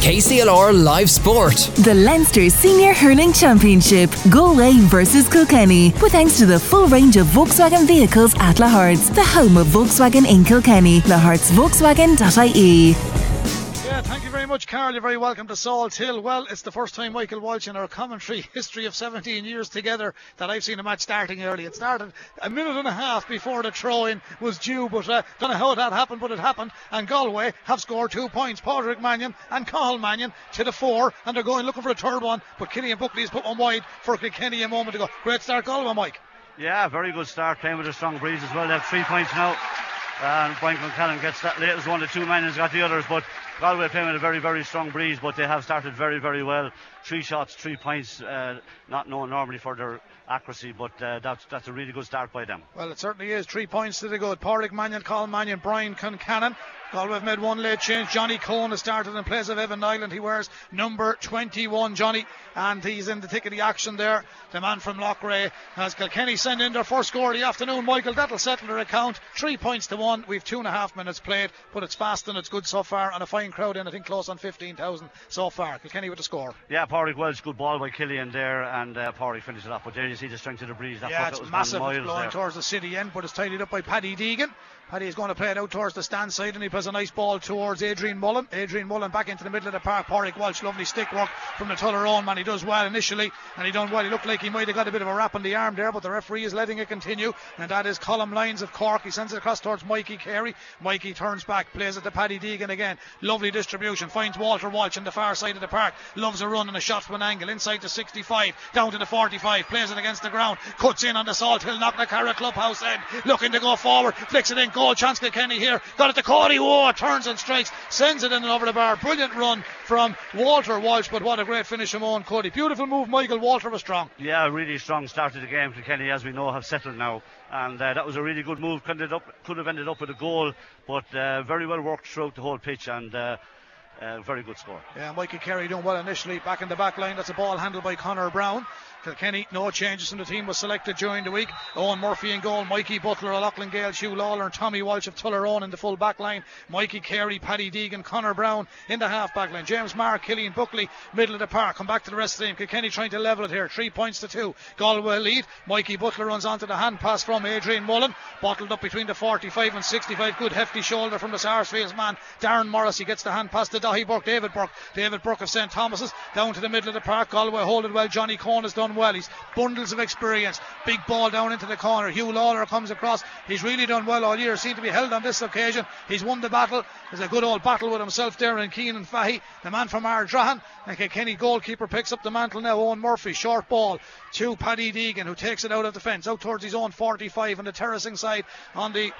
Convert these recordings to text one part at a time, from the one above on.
KCLR Live Sport. The Leinster Senior Hurling Championship, Galway versus Kilkenny, with thanks to the full range of Volkswagen vehicles at Lahart's, the home of Volkswagen in Kilkenny, lahartsvolkswagen.ie. Yeah, thank you very much, Carl. You're very welcome to Salt Hill. Well, it's the first time, Michael Walsh, in our commentary history of 17 years together that I've seen a match starting early. It started a minute and a half before the throw in was due, but uh, don't know how that happened, but it happened. And Galway have scored two points. Padraig Mannion and Cathal Mannion to the four, and they're going looking for a third one. But Killian Buckley has put one wide for Kilkenny a moment ago. Great start, Galway, Mike. Yeah, very good start, playing with a strong breeze as well. They have three points now. And Brian Concannon gets that latest one. The two men has got the others, but Galway playing with a very, very strong breeze, but they have started very, very well. Three shots, three points, uh, not known normally for their accuracy, but uh, that's that's a really good start by them. Well, it certainly is. Three points to the good. Pádraig Mannion, Cathal Mannion, Brian Concannon. Galway have made one late change. Johnny Coen has started in place of Evan Niland. He wears number 21, Johnny, and he's in the thick of the action there. The man from Loughrea has Kilkenny send in their first score of the afternoon. Michael, that'll settle their account. Three points to one. We've two and a half minutes played, but it's fast and it's good so far, and a fine crowd in. I think close on 15,000 so far. Kilkenny with the score. Yeah, Pádraig Walsh, good ball by Killian there, and uh, Pádraig finished it up. But there you see the strength of the breeze. That yeah, it's that was massive. It's blowing there. towards the city end, but it's tidied up by Paddy Deegan. Paddy is going to play it out towards the stand side, and he plays a nice ball towards Adrian Mullen. Adrian Mullen back into the middle of the park. Pádraig Walsh, lovely stick work from the Tullaroan man. He does well initially, and he done well. He looked like he might have got a bit of a wrap on the arm there, but the referee is letting it continue, and that is Colm Lyons of Cork. He sends it across towards Mikey Carey. Mikey turns back, plays it to Paddy Deegan again. Lovely distribution. Finds Walter Walsh on the far side of the park. Loves a run and a shot from an angle inside to 65, down to the 45. Plays it against the ground. Cuts in on the Salt Hill, knock the Carrot Clubhouse end. Looking to go forward. Flicks it in. Goal chance Kenny here. Got it to Cody. Whoa, turns and strikes. Sends it in and over the bar. Brilliant run from Walter Walsh, but what a great finish from Eoin Cody. Beautiful move, Michael. Walter was strong. Yeah, really strong start to the game. Kilkenny, as we know, have settled now, and uh, that was a really good move. Could, ended up, could have ended up with a goal, but uh, very well worked throughout the whole pitch, and uh, uh, very good score. Yeah, Michael Carey doing well initially. Back in the back line, that's a ball handled by Connor Brown. Kilkenny, no changes in the team was selected during the week. Eoin Murphy in goal, Mikey Butler, Lachlan Gale, Huw Lawlor, and Tommy Walsh of Tullaroan in the full back line. Mikey Carey, Paddy Deegan, Connor Brown in the half back line. James Maher, Killian Buckley, middle of the park. Come back to the rest of the team. Kilkenny trying to level it here. Three points to two. Galway lead. Mikey Butler runs onto the hand pass from Adrian Mullen. Bottled up between the 45 and 65. Good hefty shoulder from the Sarsfields man. Darren Morris. He gets the hand pass to Daithí Burke. David Burke. David Burke of St. Thomas's. Down to the middle of the park. Galway hold it well. Johnny Coen has done well. He's bundles of experience. Big ball down into the corner. Huw Lawlor comes across. He's really done well all year. Seemed to be held on this occasion. He's won the battle. There's a good old battle with himself there and Cianan Fahy, the man from Ardrahan. And Kilkenny goalkeeper picks up the mantle now. Eoin Murphy, short ball to Paddy Deegan, who takes it out of the fence, out towards his own 45 on the terracing side on the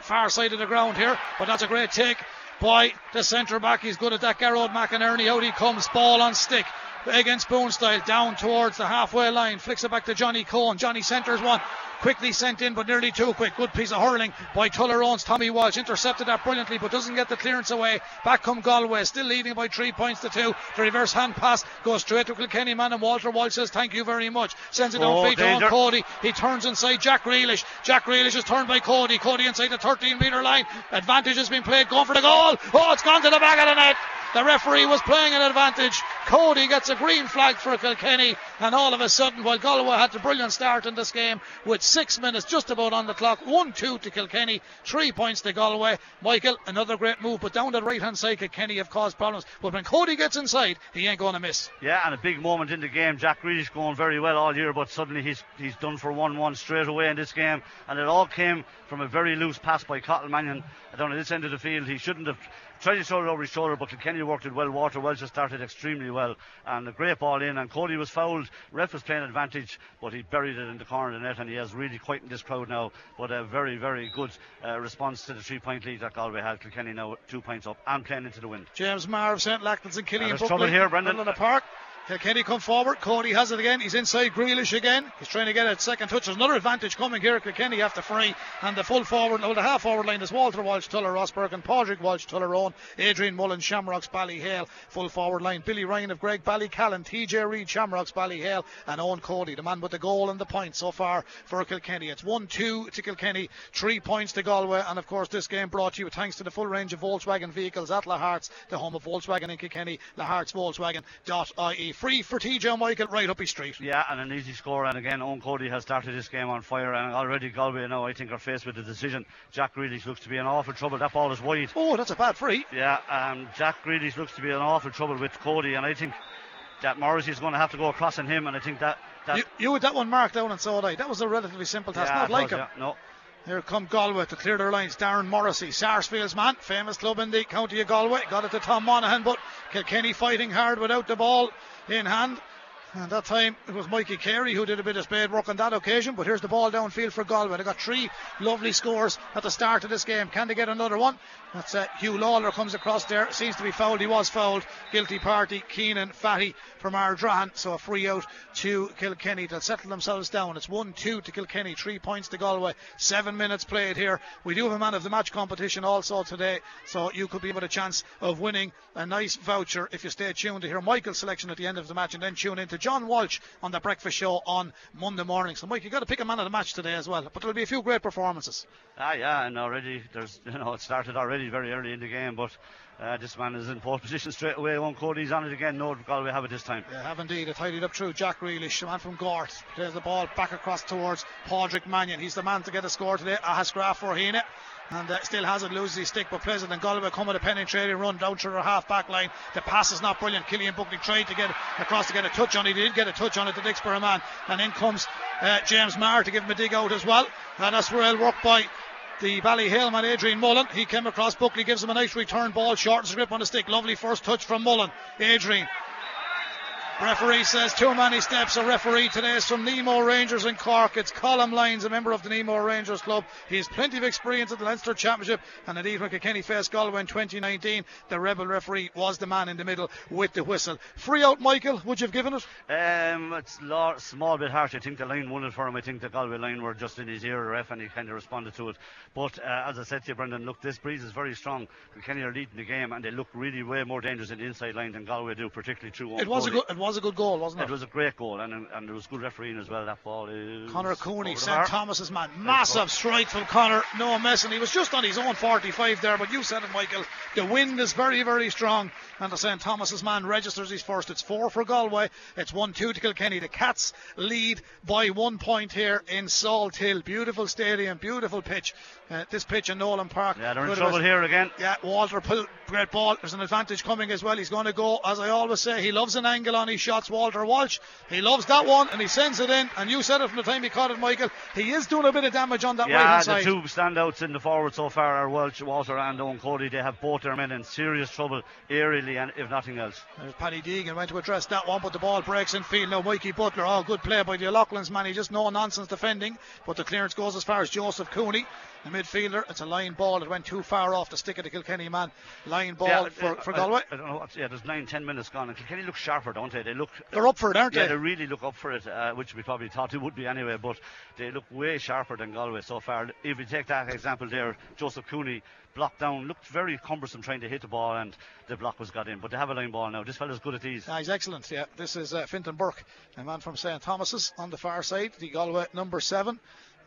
far side of the ground here. But that's a great take by the centre back. He's good at that. Gearóid McInerney. Out he comes. Ball on stick against Boonstyle down towards the halfway line. Flicks it back to Johnny Coen. Johnny centres one. Quickly sent in, but nearly too quick. Good piece of hurling by Tullaroan's Tommy Walsh. Intercepted that brilliantly, but doesn't get the clearance away. Back come Galway, still leading by three points to two. The reverse hand pass goes straight to Kilkenny man, and Walter Walsh says, Thank you very much. Sends it down Oh, feet to. Cody. He turns inside Jack Grealish. Jack Grealish is turned by Cody. Cody inside the 13 metre line. Advantage has been played. Going for the goal. Oh, it's gone to the back of the net. The referee was playing an advantage. Cody gets a green flag for Kilkenny, and all of a sudden, while Galway had a brilliant start in this game with six minutes just about on the clock, 1 2 to Kilkenny, three points to Galway. Michael, another great move, but down the right hand side, Kilkenny have caused problems. But when Cody gets inside, he ain't going to miss. Yeah, and a big moment in the game. Jack Grealish going very well all year, but suddenly he's he's done for 1 1 straight away in this game. And it all came from a very loose pass by Cathal Mannion down at this end of the field. He shouldn't have tried to it over his shoulder, but Kilkenny worked it well. Walter Walsh has started extremely well. And a great ball in, and Cody was fouled. Ref was playing advantage, but he buried it in the corner of the net, and he has really quietened this crowd now. But a very, very good uh, response to the three point lead that Galway had. Kilkenny now two points up and playing into the wind. James Maher of St. Lachtain's and Killian there's Buckley. trouble here, Brendan. of the park. Kilkenny come forward. Cody has it again. He's inside Grealish again. He's trying to get a second touch. There's another advantage coming here. Kilkenny after free. And the full forward, no, the half forward line is Walter Walsh, Tuller, Rosberg, and Padraig Walsh, Tullaroan, Adrian Mullen, Shamrocks, Ballyhale. Full forward line. Billy Ryan of Graigue-Ballycallan, TJ Reid, Shamrocks, Ballyhale, and Eoin Cody, the man with the goal and the point so far for Kilkenny. It's 1 2 to Kilkenny, three points to Galway. And of course, this game brought to you thanks to the full range of Volkswagen vehicles at Lahart's, the home of Volkswagen in Kilkenny, Lahart's Volkswagen.ie. Free for TJ Michael right up his street. Yeah, and an easy score. And again, Eoin Cody has started this game on fire. And already Galway now, I think, are faced with the decision. Jack Grealish looks to be in awful trouble. That ball is wide. Oh, that's a bad free. Yeah, um, Jack Grealish looks to be in awful trouble with Cody. And I think that Morrissey is going to have to go across on him. And I think that. that You, you had that one marked down and so did I. That was a relatively simple task. yeah, Not like was, him. yeah, No. Here come Galway to clear their lines. Darren Morrissey, Sarsfield's man, famous club in the county of Galway. Got it to Tom Monaghan, but Kilkenny fighting hard without the ball in hand. And that time it was Mikey Carey who did a bit of spade work on that occasion. But here's the ball downfield for Galway. They got three lovely scores at the start of this game. Can they get another one? That's uh, Huw Lawlor comes across there. Seems to be fouled. He was fouled. Guilty party. Cianan Fahy from Ardrahan. So a free out to Kilkenny. They'll settle themselves down. It's 1 2 to Kilkenny. Three points to Galway. Seven minutes played here. We do have a man of the match competition also today. So you could be with a chance of winning a nice voucher if you stay tuned to hear Michael's selection at the end of the match and then tune into John Walsh on the breakfast show on Monday morning. So, Mike, you've got to pick a man of the match today as well. But there'll be a few great performances. Ah, yeah, and already there's, you know, it started already very early in the game, but uh, this man is in pole position straight away. One Cody's on it again. No, Galway have it this time. Yeah, have indeed. It tidied up through Jack Grealish, the man from Gort. Plays the ball back across towards Padraig Mannion. He's the man to get a score today. Ahascragh-Fohenagh. And uh, still it, loses his stick, but plays it. And Galway come with a penetrating run down through their half back line. The pass is not brilliant. Killian Buckley tried to get across to get a touch on it. He did get a touch on it, the Dicksboro man. And in comes uh, James Maher to give him a dig out as well. And that's well worked by the Ballyhale man Adrian Mullen. He came across Buckley, gives him a nice return ball, shortens the grip on the stick. Lovely first touch from Mullen. Adrian. Referee says too many steps. A referee today is from Nemo Rangers in Cork. It's Colm Lyons, a member of the Nemo Rangers club. He has plenty of experience at the Leinster Championship, and indeed when Kilkenny faced Galway in 2019, the rebel referee was the man in the middle with the whistle. Free out, Michael. Would you have given it? Um, it's a small bit harsh. I think the line won it for him. I think the Galway line were just in his ear, ref, and he kind of responded to it. But uh, as I said to you, Brendan, look, this breeze is very strong. Kilkenny are leading the game, and they look really way more dangerous in the inside line than Galway do, particularly through. It was a good. It was a good goal, wasn't it? It was a great goal, and and there was good refereeing as well. That ball is Conor Cooney, St. Thomas's man. Massive strike from Connor. No messing. He was just on his own 45 there, but you said it, Michael. The wind is very, very strong, and the St Thomas's man registers his first. It's four for Galway. It's 1 2 to Kilkenny. The Cats lead by one point here in Salt Hill. Beautiful stadium, beautiful pitch. Uh, this pitch in Nolan Park. Yeah, they're in trouble here again. Yeah, Walter great ball. There's an advantage coming as well. He's going to go, as I always say, he loves an angle on his shots. Walter Walsh, he loves that one, and he sends it in. And you said it from the time he caught it, Michael. He is doing a bit of damage on that right Yeah, hand the side. two standouts in the forward so far are Walsh, Walter, and Owen Cody. They have both their men in serious trouble, aerially, and if nothing else. There's Paddy Deegan went to address that one, but the ball breaks in field. Now Mikey Butler, oh good play by the O'Loughlin's man. He just no nonsense defending, but the clearance goes as far as Joseph Cooney, the midfielder. It's a line ball. It went too far off the stick of the Kilkenny man. Line ball yeah, for, I- for I- Galway. I, don't know. What, yeah, there's nine, ten minutes gone, and Kilkenny look sharper, don't they? They look. They're up for it, aren't yeah, they? they really look up for it, uh, which we probably thought they would be anyway. But they look way sharper than Galway so far. If you take that example there, Joseph Cooney blocked down, looked very cumbersome trying to hit the ball, and the block was got in. But they have a line ball now. This fella's good at these. Ah, he's excellent. Yeah, this is uh, Fintan Burke, a man from St Thomas's on the far side, the Galway number seven.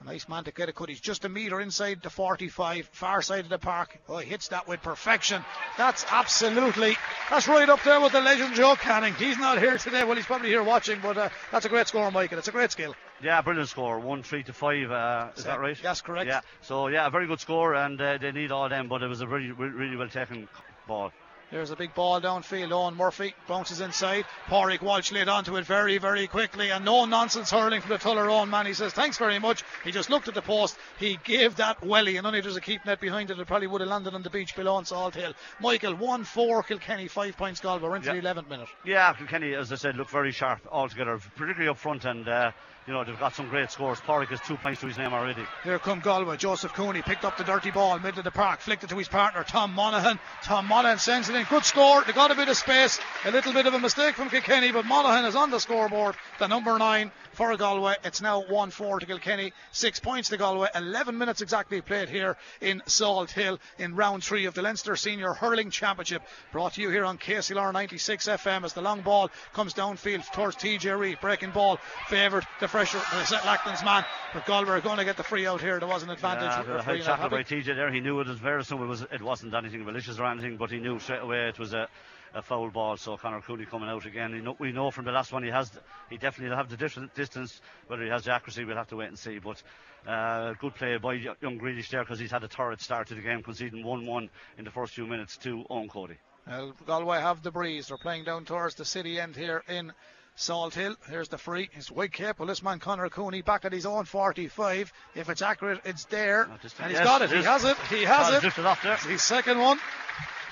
A nice man to get a cut. He's just a metre inside the 45, far side of the park. Oh, he hits that with perfection. That's absolutely, that's right up there with the legend Joe Canning. He's not here today. Well, he's probably here watching, but uh, that's a great score, Michael. It's a great skill. Yeah, brilliant score. One, three to five. Uh, is that right? Yes, correct. Yeah. So yeah, a very good score, and uh, they need all them. But it was a really, really, really well taken ball. There's a big ball downfield. Eoin Murphy bounces inside. Pádraig Walsh laid onto it very, very quickly. And no nonsense hurling from the Tullaroan man. He says, Thanks very much. He just looked at the post. He gave that welly. And only there's a keep net behind it. It probably would have landed on the beach below in Salt Hill. Michael, 1 4 Kilkenny, 5 points Galway. We're into Yeah. the 11th minute. Yeah, Kilkenny, as I said, look very sharp altogether, particularly up front, and uh, you know they've got some great scores. Pádraig has two points to his name already. Here come Galway. Joseph Cooney picked up the dirty ball, mid of the park, flicked it to his partner, Tom Monaghan. Tom Monaghan sends it in line. Good score. They got a bit of space. A little bit of a mistake from Kilkenny, but Monaghan is on the scoreboard. The number nine for Galway. It's now 1 4 to Kilkenny. Six points to Galway. 11 minutes exactly played here in Salthill in round three of the Leinster Senior Hurling Championship. Brought to you here on KCLR 96 FM as the long ball comes downfield towards TJ Reid. Breaking ball favoured the fresher, uh, Lackland's man. But Galway are going to get the free out here. There was an advantage. Yeah, a tackle by TJ there. He knew it was very soon. It, was, it wasn't anything malicious or anything, but he knew straight away it was a a foul ball. So Conor Cooney coming out again. Know, we know from the last one he has, he definitely will have the distance. Whether he has the accuracy, we'll have to wait and see. But uh, good play by young Grealish there because he's had a torrid start to the game, conceding 1-1 in the first few minutes to Eoin Cody. Well, Galway have the breeze. They're playing down towards the city end here in Salthill. Here's the free. It's White capable. This man Conor Cooney back at his own 45. If it's accurate, it's there. And he's yes, got it. He has it. He has it. It off there. His second one.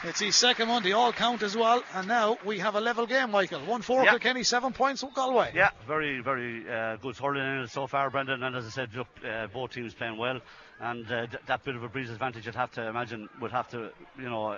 It's his second one. They all count as well. And now we have a level game, Michael. 1 4 yeah. Kilkenny, seven points with Galway. Yeah, very, very uh, good hurling in it so far, Brendan. And as I said, look, uh, both teams playing well. And uh, th- that bit of a breeze advantage, I'd have to imagine, would have to, you know,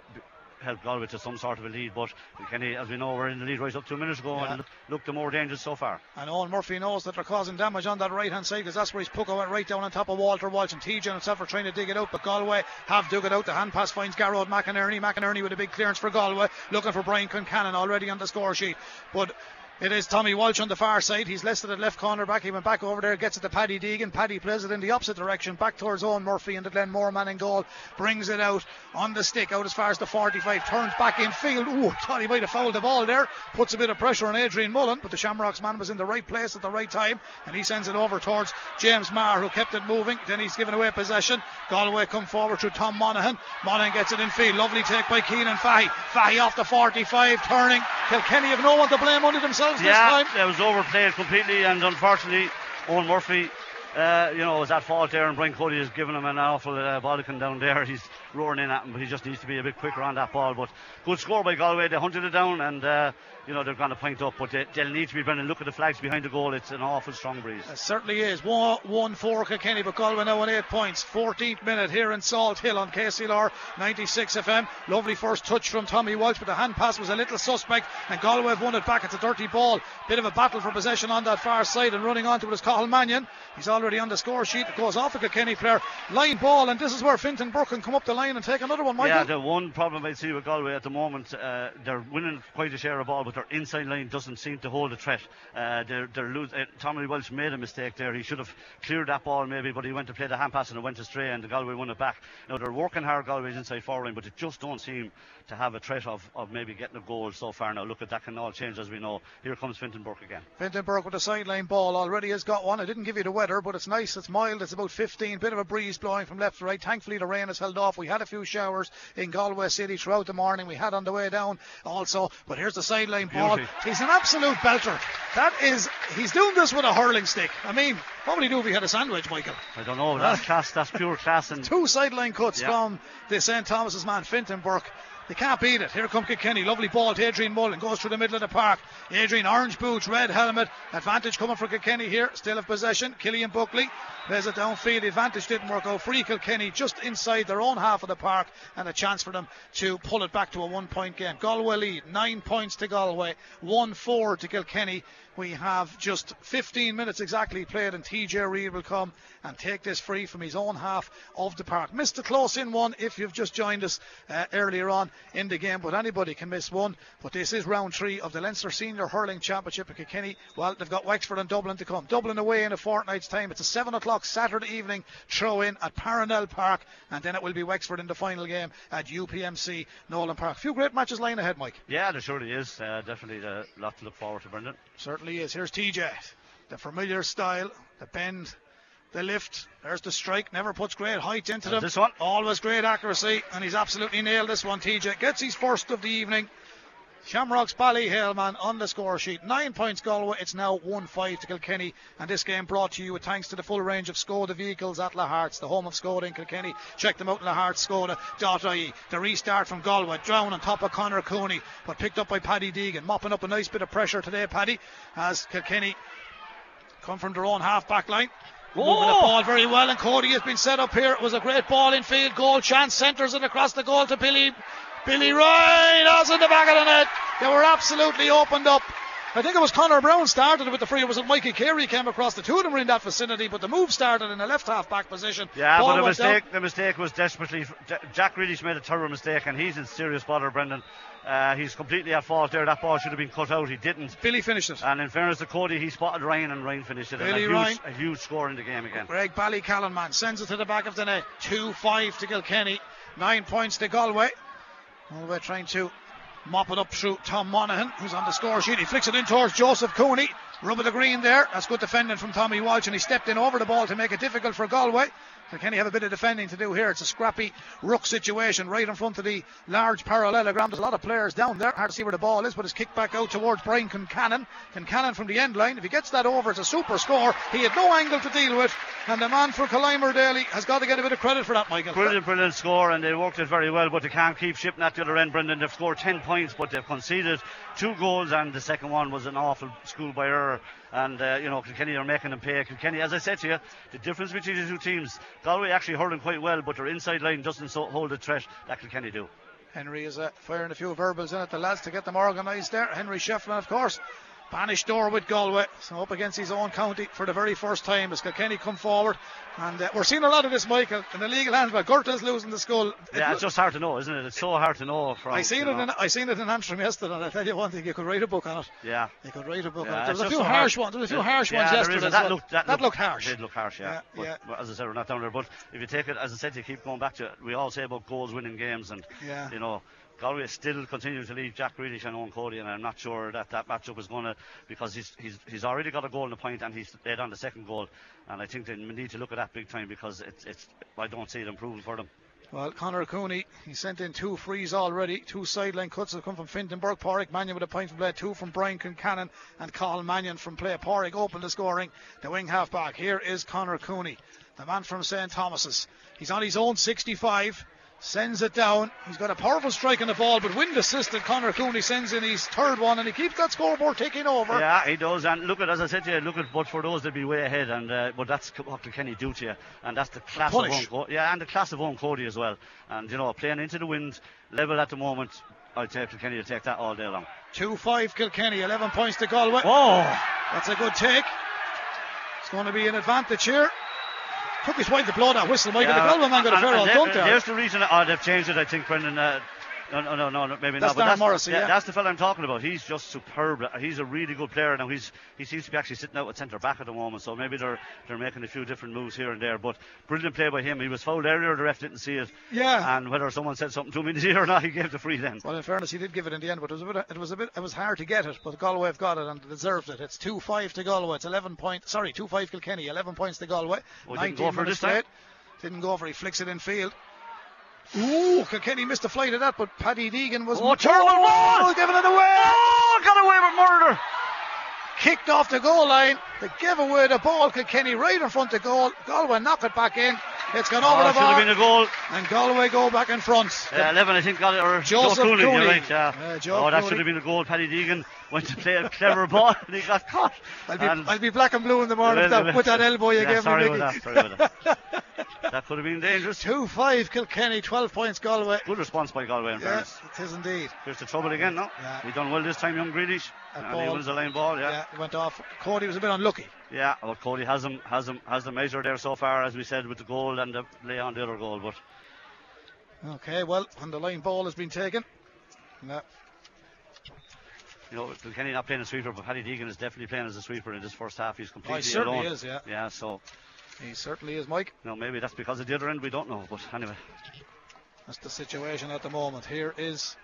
help Galway to some sort of a lead. But Kenny, as we know, we're in the lead right up two minutes ago yeah. and looked the more dangerous so far. And Eoin Murphy knows that they're causing damage on that right hand side because that's where his pucker went right down on top of Walter Walsh and TJ himself are trying to dig it out. But Galway have dug it out. The hand pass finds Gearóid McInerney. McInerney with a big clearance for Galway, looking for Brian Concannon already on the score sheet. But it is Tommy Walsh on the far side. He's listed at left corner back. He went back over there, gets it to Paddy Deegan. Paddy plays it in the opposite direction, back towards Eoin Murphy and the Glenmore man in goal. Brings it out on the stick, out as far as the 45. Turns back in field. Ooh, thought he might have fouled the ball there. Puts a bit of pressure on Adrian Mullen, but the Shamrocks man was in the right place at the right time, and he sends it over towards James Maher, who kept it moving. Then he's given away possession. Galway come forward to Tom Monaghan. Monaghan gets it in field. Lovely take by Cianan Fahy. Fahy off the 45, turning. Kilkenny have no one to blame under themselves yeah, this time. it was overplayed completely, and unfortunately, Eoin Murphy uh, you know, was at fault there, and Brian Cody has given him an awful uh, bollocking down there. He's roaring in at him, but he just needs to be a bit quicker on that ball. But good score by Galway. They hunted it down, and uh, you know they're going to point up, but they, will need to be Brendan. Look at the flags behind the goal. It's an awful strong breeze. It certainly is. One, one four Kilkenny, but Galway now on eight points. 14th minute here in Salthill on KCLR 96 FM. Lovely first touch from Tommy Walsh, but the hand pass was a little suspect, and Galway have won it back. It's a dirty ball. Bit of a battle for possession on that far side, and running onto it is Cathal Mannion. He's already on the score sheet. It goes off a Kilkenny player. Line ball, and this is where Fintan Burke can come up the line and take another one. Michael. Yeah, the one problem I see with Galway at the moment, uh, they're winning quite a share of ball, but their inside line doesn't seem to hold a threat. Uh, they're, they're losing. Uh, Tommy Walsh made a mistake there. He should have cleared that ball maybe, but he went to play the hand pass and it went astray, and the Galway won it back. Now they're working hard, Galway's inside forward line, but it just don't seem to have a threat of, of maybe getting a goal so far. Now look at that can all change as we know. Here comes Fintan Burke again. Fintan Burke with a sideline ball already has got one. I didn't give you the weather, but it's nice. It's mild. It's about 15. Bit of a breeze blowing from left to right. Thankfully the rain has held off. We had a few showers in Galway City throughout the morning. We had on the way down also. But here's the sideline ball. He's an absolute belter. That is, he's doing this with a hurling stick. I mean, what would he do if he had a sandwich, Michael? I don't know. That's class. That's pure class. And two sideline cuts from the St Thomas's man, Fintan Burke. They can't beat it. Here come Kilkenny. Lovely ball to Adrian Mullen. Goes through the middle of the park. Adrian, orange boots, red helmet. Advantage coming for Kilkenny here. Still of possession. Killian Buckley plays it downfield. Advantage didn't work out. Free Kilkenny just inside their own half of the park and a chance for them to pull it back to a one point game. Galway lead. Nine points to Galway. 1 4 to Kilkenny. We have just 15 minutes exactly played, and TJ Reid will come and take this free from his own half of the park. Missed a close in one if you've just joined us uh, earlier on in the game, but anybody can miss one. But this is round three of the Leinster Senior Hurling Championship at Kilkenny. Well, they've got Wexford and Dublin to come. Dublin away in a fortnight's time. It's a 7 o'clock Saturday evening throw in at Parnell Park, and then it will be Wexford in the final game at UPMC Nolan Park. A few great matches lying ahead, Mike. Yeah, there surely is. Uh, definitely a lot to look forward to, Brendan. Certainly certainly is. Here's TJ. The familiar style, the bend, the lift. There's the strike. Never puts great height into them. This one. Always great accuracy. And he's absolutely nailed this one, TJ. Gets his first of the evening. Shamrocks Ballyhale man on the score sheet. Nine points Galway. It's now 1 5 to Kilkenny. And this game brought to you with thanks to the full range of Skoda vehicles at Lahart's, the home of Skoda in Kilkenny. Check them out in lahartskoda.ie. The restart from Galway. Drown on top of Conor Cooney, but picked up by Paddy Deegan. Mopping up a nice bit of pressure today, Paddy, as Kilkenny come from their own half back line. Moving the oh! ball very well, and Cody has been set up here. It was a great ball in field. Goal chance centres it across the goal to Billy Billy Ryan has in the back of the net. They were absolutely opened up. I think it was Connor Brown started with the free. It was Mikey Carey came across. The two of them were in that vicinity, but the move started in the left half back position. Yeah, Ball but the went down. mistake, the mistake was desperately. Jack Grealish made a terrible mistake, and he's in serious bother, Brendan. Uh, he's completely at fault there. That ball should have been cut out. He didn't. Billy finished it. And in fairness to Cody, he spotted Ryan, and Ryan finished it. and Billy a, huge, Ryan. a huge score in the game again. Graigue-Ballycallan man sends it to the back of the net. 2 5 to Kilkenny. Nine points to Galway. Galway trying to mop it up through Tom Monaghan, who's on the score sheet. He flicks it in towards Joseph Cooney. Rub of the green there. That's good defending from Tommy Walsh, and he stepped in over the ball to make it difficult for Galway. Kilkenny have a bit of defending to do here. It's a scrappy ruck situation right in front of the large parallelogram. There's a lot of players down there. Hard to see where the ball is, but it's kicked back out towards Brian Concannon. Concannon from the end line. If he gets that over, it's a super score. He had no angle to deal with, and the man for Killimordaly has got to get a bit of credit for that, Michael. Brilliant, brilliant score, and they worked it very well, but they can't keep shipping at the other end, Brendan. They've scored 10 points, but they've conceded two goals, and the second one was an awful schoolboy error. And, uh, you know, Kilkenny are making them pay. Kilkenny, as I said to you, the difference between the two teams, Galway actually hurling quite well, but their inside line doesn't so hold the threat that Kilkenny do. Henry is uh, firing a few verbals in at the lads to get them organised there. Henry Shefflin, of course, bainisteoir with Galway, so up against his own county for the very first time as Kilkenny come forward. And uh, we're seeing a lot of this, Michael, in the legal hands. But Gurta's losing the skull. It Yeah, it's just hard to know, isn't it? It's so hard to know. From, I seen it. know. In, I seen it in Antrim yesterday, and I tell you one thing: you could write a book on it. Yeah. You could write a book Yeah, on it. There it's was a few so harsh hard. ones. There was a few Yeah, harsh yeah, ones yesterday. That well. looked, that, that looked, looked harsh. Did look harsh, yeah. Yeah, but, yeah. but as I said, we're not down there. But if you take it, as I said, you keep going back to it. We all say about goals winning games, and you know. Galway still continue to leave Jack Grealish and Eoin Cody, and I'm not sure that that matchup is going to because he's he's he's already got a goal and a point, and he's led on the second goal, and I think they need to look at that big time because it's it's I don't see it improving for them. Well, Conor Cooney, he sent in two frees already. Two sideline cuts have come from Fintan Pádraig Mannion with a point from play. Two from Brian Concannon and Carl Mannion from play. Pádraig opened the scoring. The wing half back. Here is Conor Cooney, the man from St. Thomas's. He's on his own 65. Sends it down. He's got a powerful strike on the ball, but wind assisted. Conor Cooney sends in his third one, and he keeps that scoreboard ticking over. Yeah, he does. And look at, as I said to you, look at, but for those they'd be way ahead. And uh, but that's what Kilkenny do to you, and that's the class of Punish. Owen Yeah, and the class of Eoin Cody as well. And you know, playing into the wind, level at the moment. I'd say Kilkenny will take that all day long. 2 5 Kilkenny, 11 points to Galway. Oh, That's a good take. It's going to be an advantage here. Took his while to blow that whistle, Michael. Yeah, the Galway man got a fair old there- there. There's the reason. Oh, they've changed it. I think, Brendan. Uh, no, no, no, no, no, maybe That's not. But Darren that's, Morrissey, yeah. that's the fella I'm talking about. He's just superb. He's a really good player now. He's he seems to be actually sitting out at centre back at the moment. So maybe they're they're making a few different moves here and there. But brilliant play by him. He was fouled earlier. The ref didn't see it. Yeah. And whether someone said something to him in his ear or not, he gave the free then. Well, in fairness, he did give it in the end, but it was a bit. It was a bit. It was hard to get it, but Galway have got it and deserved it. It's two five to Galway. It's eleven points. Sorry, two five Kilkenny. Eleven points to Galway. Oh, didn't go 19 for this time? Didn't go for. it. He flicks it in field. Ooh, Kilkenny missed the flight of that, but Paddy Deegan was. Oh, terrible oh, ball! giving it away. Oh, got away with murder. kicked off the goal line. They give away the ball. Kilkenny right in front of goal. Galway knock it back in. It's gone over Oh, the should have been a goal. And Galway go back in front. Uh, 11, I think, got it. Or Joseph Joe Cooley, you're Cooley. right, yeah. Uh, Joe oh, that Cooley. should have been a goal. Paddy Deegan went to play a clever ball and he got caught. I'll be, I'll be black and blue in the morning with that, with that elbow you yeah, gave sorry me, about that. Sorry about that. that could have been dangerous. 2 5 Kilkenny, 12 points Galway. Good response by Galway in Yeah, fairness. it is indeed. Here's the trouble again, no? Yeah. He done well this time, young Grealish. That And he wins the line ball, yeah. Yeah, it went off. Cody was a bit unlucky. Yeah, well, Cody has him, has him, has the measure there so far, as we said, with the goal and the lay on the other goal. But Okay, well, when the line ball has been taken. Yeah, you know, Kilkenny not playing a sweeper, but Paddy Deegan is definitely playing as a sweeper in this first half. He's completely Oh, certainly alone. is, yeah. Yeah, so he certainly is, Mike. know, maybe that's because of the other end. We don't know, but anyway. That's the situation at the moment. Here is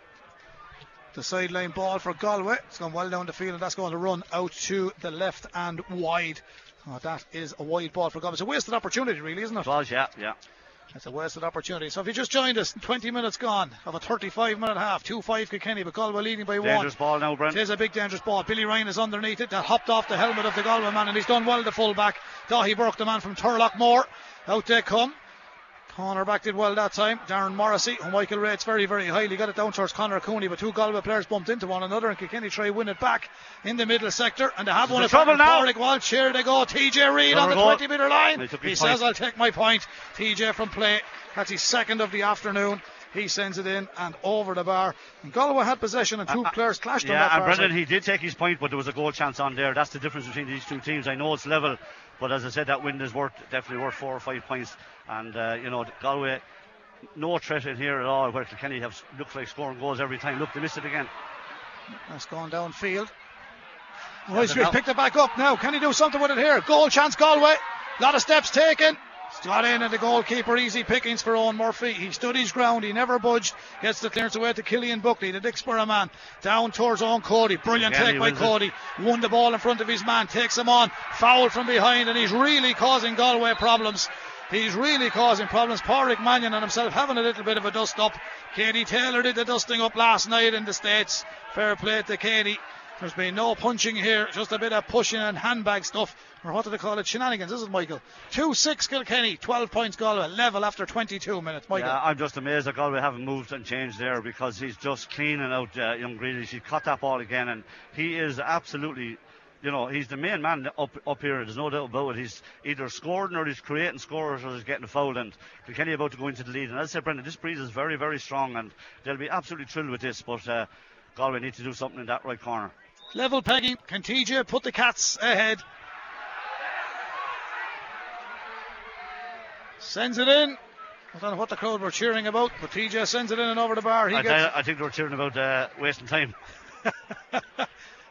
the sideline ball for Galway. It's gone well down the field, and that's going to run out to the left and wide. Oh, that is a wide ball for Galway. It's a wasted opportunity, really, isn't it? It was, yeah, yeah. It's a wasted opportunity. So if you just joined us, 20 minutes gone of a 35 minute half, 2 5 Kilkenny, but Galway leading by Dangerous one. Dangerous ball now, Brent. It is a big dangerous ball. Billy Ryan is underneath it. That hopped off the helmet of the Galway man, and he's done well, the full back. Daithí Burke, the man from Turloughmore. Out they come. Corner back did well that time. Darren Morrissey, who Michael rates very, very highly, got it down towards Conor Cooney, but two Galway players bumped into one another, and Kilkenny try win it back in the middle sector, and they have There's one front trouble now. Pádraig Walsh. Here they go. TJ Reid on the 20 metre line. He says, point. I'll take my point. TJ from play. That's his second of the afternoon. He sends it in and over the bar. And Galway had possession and two Uh, uh, players clashed on Yeah, that and Brendan, he did take his point, but there was a goal chance on there. That's the difference between these two teams. I know it's level, but as I said, that win is worth definitely worth four or five points. And uh, you know, Galway, no threat in here at all. Where Kilkenny have looks like scoring goals every time. Look, they miss it again. That's gone downfield. Oh, he's picked it back up now. Can he do something with it here? Goal chance, Galway. lot of steps taken. Got in and the goalkeeper easy pickings for Eoin Murphy. He stood his ground. He never budged. Gets the clearance away to Killian Buckley, the Dicksboro man. Down towards Eoin Cody. Brilliant Again, take by wins it. Cody. Won the ball in front of his man. Takes him on. Foul from behind and he's really causing Galway problems. He's really causing problems. Pádraig Mannion and himself having a little bit of a dust up. Katie Taylor did the dusting up last night in the States. Fair play to Katie. There's been no punching here, just a bit of pushing and handbag stuff. Or what do they call it? Shenanigans, isn't it, Michael? 2 6 Kilkenny, 12 points Galway, level after 22 minutes. Michael. Yeah, I'm just amazed that Galway haven't moved and changed there because he's just cleaning out uh, young Grealish. He caught that ball again, and he is absolutely. You know, he's the main man up up here. There's no doubt about it. He's either scoring or he's creating scores or he's getting fouled. And Kilkenny about to go into the lead. And as I said, Brendan, this breeze is very, very strong, and they'll be absolutely thrilled with this. But uh, Galway need to do something in that right corner. Level pegging. Can TJ put the Cats ahead? Sends it in. I don't know what the crowd were cheering about, but TJ sends it in and over the bar. He I, gets. I think they were cheering about uh, wasting time.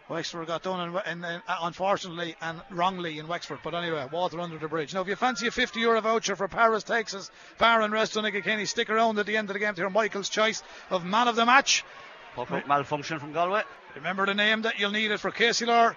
Wexford got done, in, in, in, uh, unfortunately and wrongly in Wexford. But anyway, water under the bridge. Now, if you fancy a 50 euro voucher for Paris, Texas, Bar and in Kilkenny, stick around at the end of the game to hear Michael's choice of man of the match. Malfunction from Galway. Remember the name that you'll need it for KCLR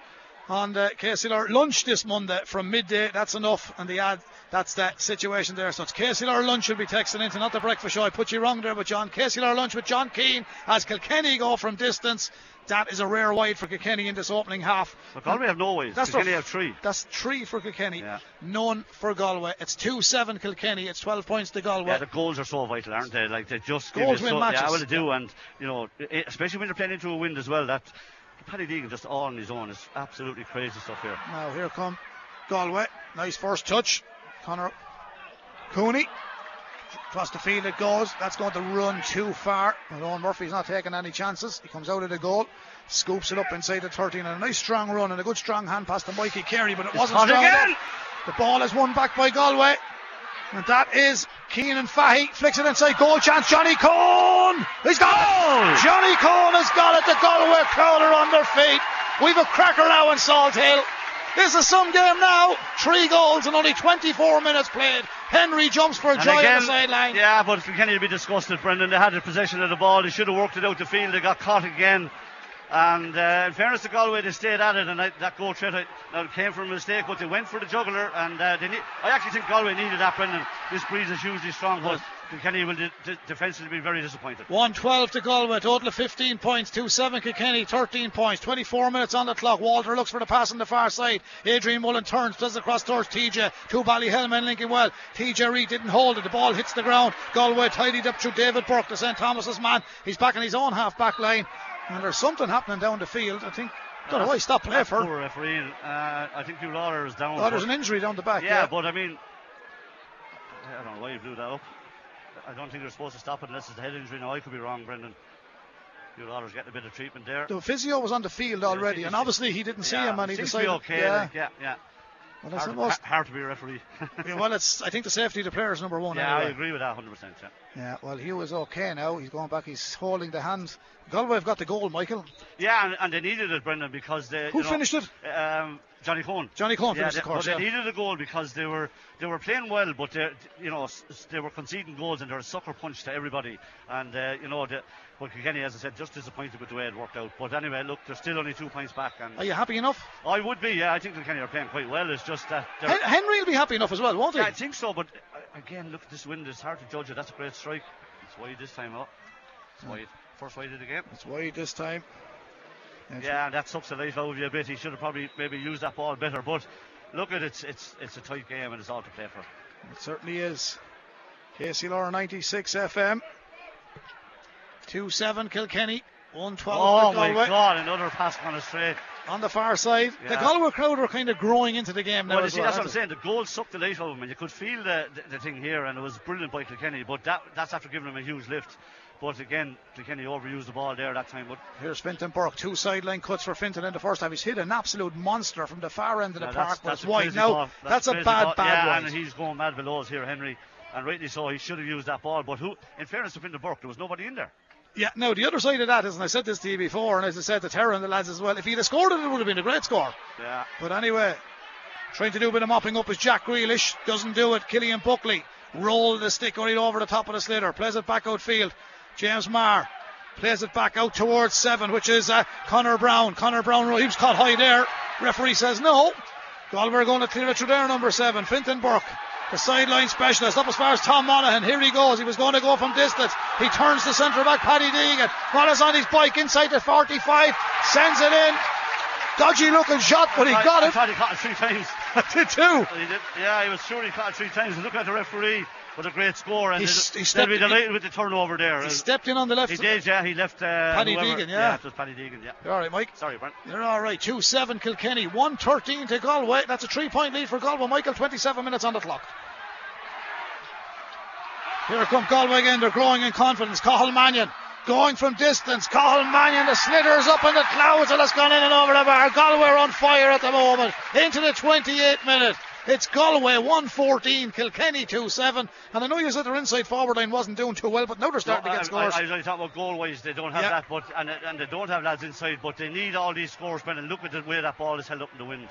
on the uh, KCLR lunch this Monday from midday. That's enough. And the ad, that's that situation there. So it's KCLR lunch you'll be texting into, not the breakfast show. I put you wrong there with John. KCLR lunch with John Keane as Kilkenny go from distance. That is a rare wide for Kilkenny in this opening half. But Galway have no ways. That's Kilkenny have three. That's three for Kilkenny, Yeah. none for Galway. It's 2 7 Kilkenny, it's 12 points to Galway. Yeah, the goals are so vital, aren't they? Like they just Goals win so, matches. Yeah, well they do, and you know, especially when they're playing into a wind as well. That Paddy Deegan just all on his own is absolutely crazy stuff here. Now here come Galway. Nice first touch. Conor Cooney. Across the field it goes. That's going to run too far. But Eoin Murphy's not taking any chances. He comes out of the goal, scoops it up inside the 13, and a nice strong run and a good strong hand pass to Mikey Carey, but it wasn't strong again. enough. The ball is won back by Galway. And that is Cianan Fahy. Flicks it inside. Goal chance. Johnny Coen. He's got it. Johnny Coen has got it. The Galway crowd are on their feet. We've a cracker now in Salt Hill. This is some game now. Three goals and only 24 minutes played. Henry jumps for And joy on the sideline. Yeah, but Kilkenny will be disgusted, Brendan. They had the possession of the ball. They should have worked it out the field. They got caught again. And uh, in fairness to Galway, they stayed at it, and I, that goal threat now came from a mistake, but they went for the juggler, and uh, they need, I actually think Galway needed that, Brendan. This breeze is hugely strong, but Kilkenny will de- de- defensively be very disappointed. 112 to Galway, total of 15 points. 2 7 Kilkenny, 13 points. 24 minutes on the clock. Walter looks for the pass on the far side. Adrian Mullen turns, does it across towards TJ. Two Ballyhelman linking well. TJ Reid didn't hold it. The ball hits the ground. Galway tidied up through David Burke, the St. Thomas's man. He's back in his own half back line. And there's something happening down the field. I think, don't know why he stopped play for. Poor refereeing. Uh, I think Huw Lawlor is down. Oh, there's an injury down the back. yeah, Yeah, but I mean, I don't know why you blew that up. I don't think they're supposed to stop it unless it's a head injury. Now I could be wrong, Brendan. Huw Lawlor's getting a bit of treatment there. the physio was on the field already, and obviously he didn't see Yeah, him, and he decided. okay. yeah. like, yeah, yeah. Well, Hard, the most- ha- hard to be a referee. Yeah, well, it's. I think the safety of the player is number one. yeah, I agree with that 100%. Yeah. Yeah, well, Huw is okay now. He's going back. He's holding the hand. Galway have got the goal, Michael. Yeah, and, and they needed it, Brendan, because they. Who you know, finished it? Um, Johnny Coen. Johnny Coen Yeah, finished they, the course. but they Yeah. needed a goal because they were they were playing well, but they you know they were conceding goals and they're a sucker punch to everybody. And uh, you know, the, but Kilkenny, as I said, just disappointed with the way it worked out. But anyway, look, they're still only two points back, and Are you happy enough? I would be. Yeah, I think Kilkenny are playing quite well. It's just that. Hen- Henry will be happy enough as well, won't he? yeah, I think so, but uh, again, look, this wind is hard to judge it. That's a great strike. It's wide this time. up. it's wide. First wide of the game. It's wide this time. Yeah, that sucks the life out of you a bit. He should have probably maybe used that ball better. But look at it, it's it's it's a tight game and it's all to play for. It certainly is. KCLR 96 FM. 2 7 Kilkenny. 112. Oh for my. God! Another pass on a straight. On the far side, the Galway crowd are kind of growing into the game now. Well, you see, well, that's what I'm aren't saying. The goal sucked the life out of him, and you could feel the, the, the thing here, and it was brilliant by Kilkenny. But that that's after giving him a huge lift. But again, Kilkenny overused the ball there that time. But? Here's Fintan Burke. Two sideline cuts for Fintan in the first half. He's hit an absolute monster from the far end of the yeah, park, that's, that's wide. Now, ball. that's, a bad, ball. bad Yeah, wide. and he's going mad below us here, Henry. And rightly so, he should have used that ball. But who, in fairness to Fintan Burke, there was nobody in there. Yeah, now the other side of that is, and I said this to you before, and as I said to Terra and the lads as well, if he'd have scored it, it would have been a great score. Yeah. But anyway, trying to do a bit of mopping up is Jack Grealish. Doesn't do it. Killian Buckley roll the stick right over the top of the sliotar. Plays it back outfield. James Maher plays it back out towards seven, which is uh, Connor Brown. Connor Brown, he was caught high there. Referee says no. Galway are going to clear it through there, number seven. Fintan Burke. The sideline specialist up as far as Tom Monaghan. Here he goes. He was going to go from distance. He turns the centre back, Paddy Deegan. Monaghan's on his bike inside the 45. Sends it in. Dodgy looking shot, but he I- got I it. thought he caught it three times. Did too. He did, yeah, he was sure he caught it three times. Look at the referee with a great score. And He they'll- s- he they'll stepped- be delighted with the turnover there. He stepped in on the left. He did, yeah. He left. Uh, Paddy whoever- Deegan, yeah. Yeah, it was Paddy Deegan, yeah. You're all right, Mike. Sorry, Brent. You're all right. 2 7 Kilkenny. 1 13 to Galway. That's a three point lead for Galway. Michael, 27 minutes on the clock. Here come Galway again. They're growing in confidence. Cathal Mannion going from distance. Cathal Mannion, the slithers up in the clouds and it's gone in and over the bar. Galway are on fire at the moment. Into the 28th minute. It's Galway 114, Kilkenny 2 7. And I know you said their inside forward line wasn't doing too well, but now they're starting No, to get I, scores. I, I was only talking about goal wise, they don't have Yeah. that, but and, and they don't have lads inside, but they need all these scores, And Look at the way that ball is held up in the wind.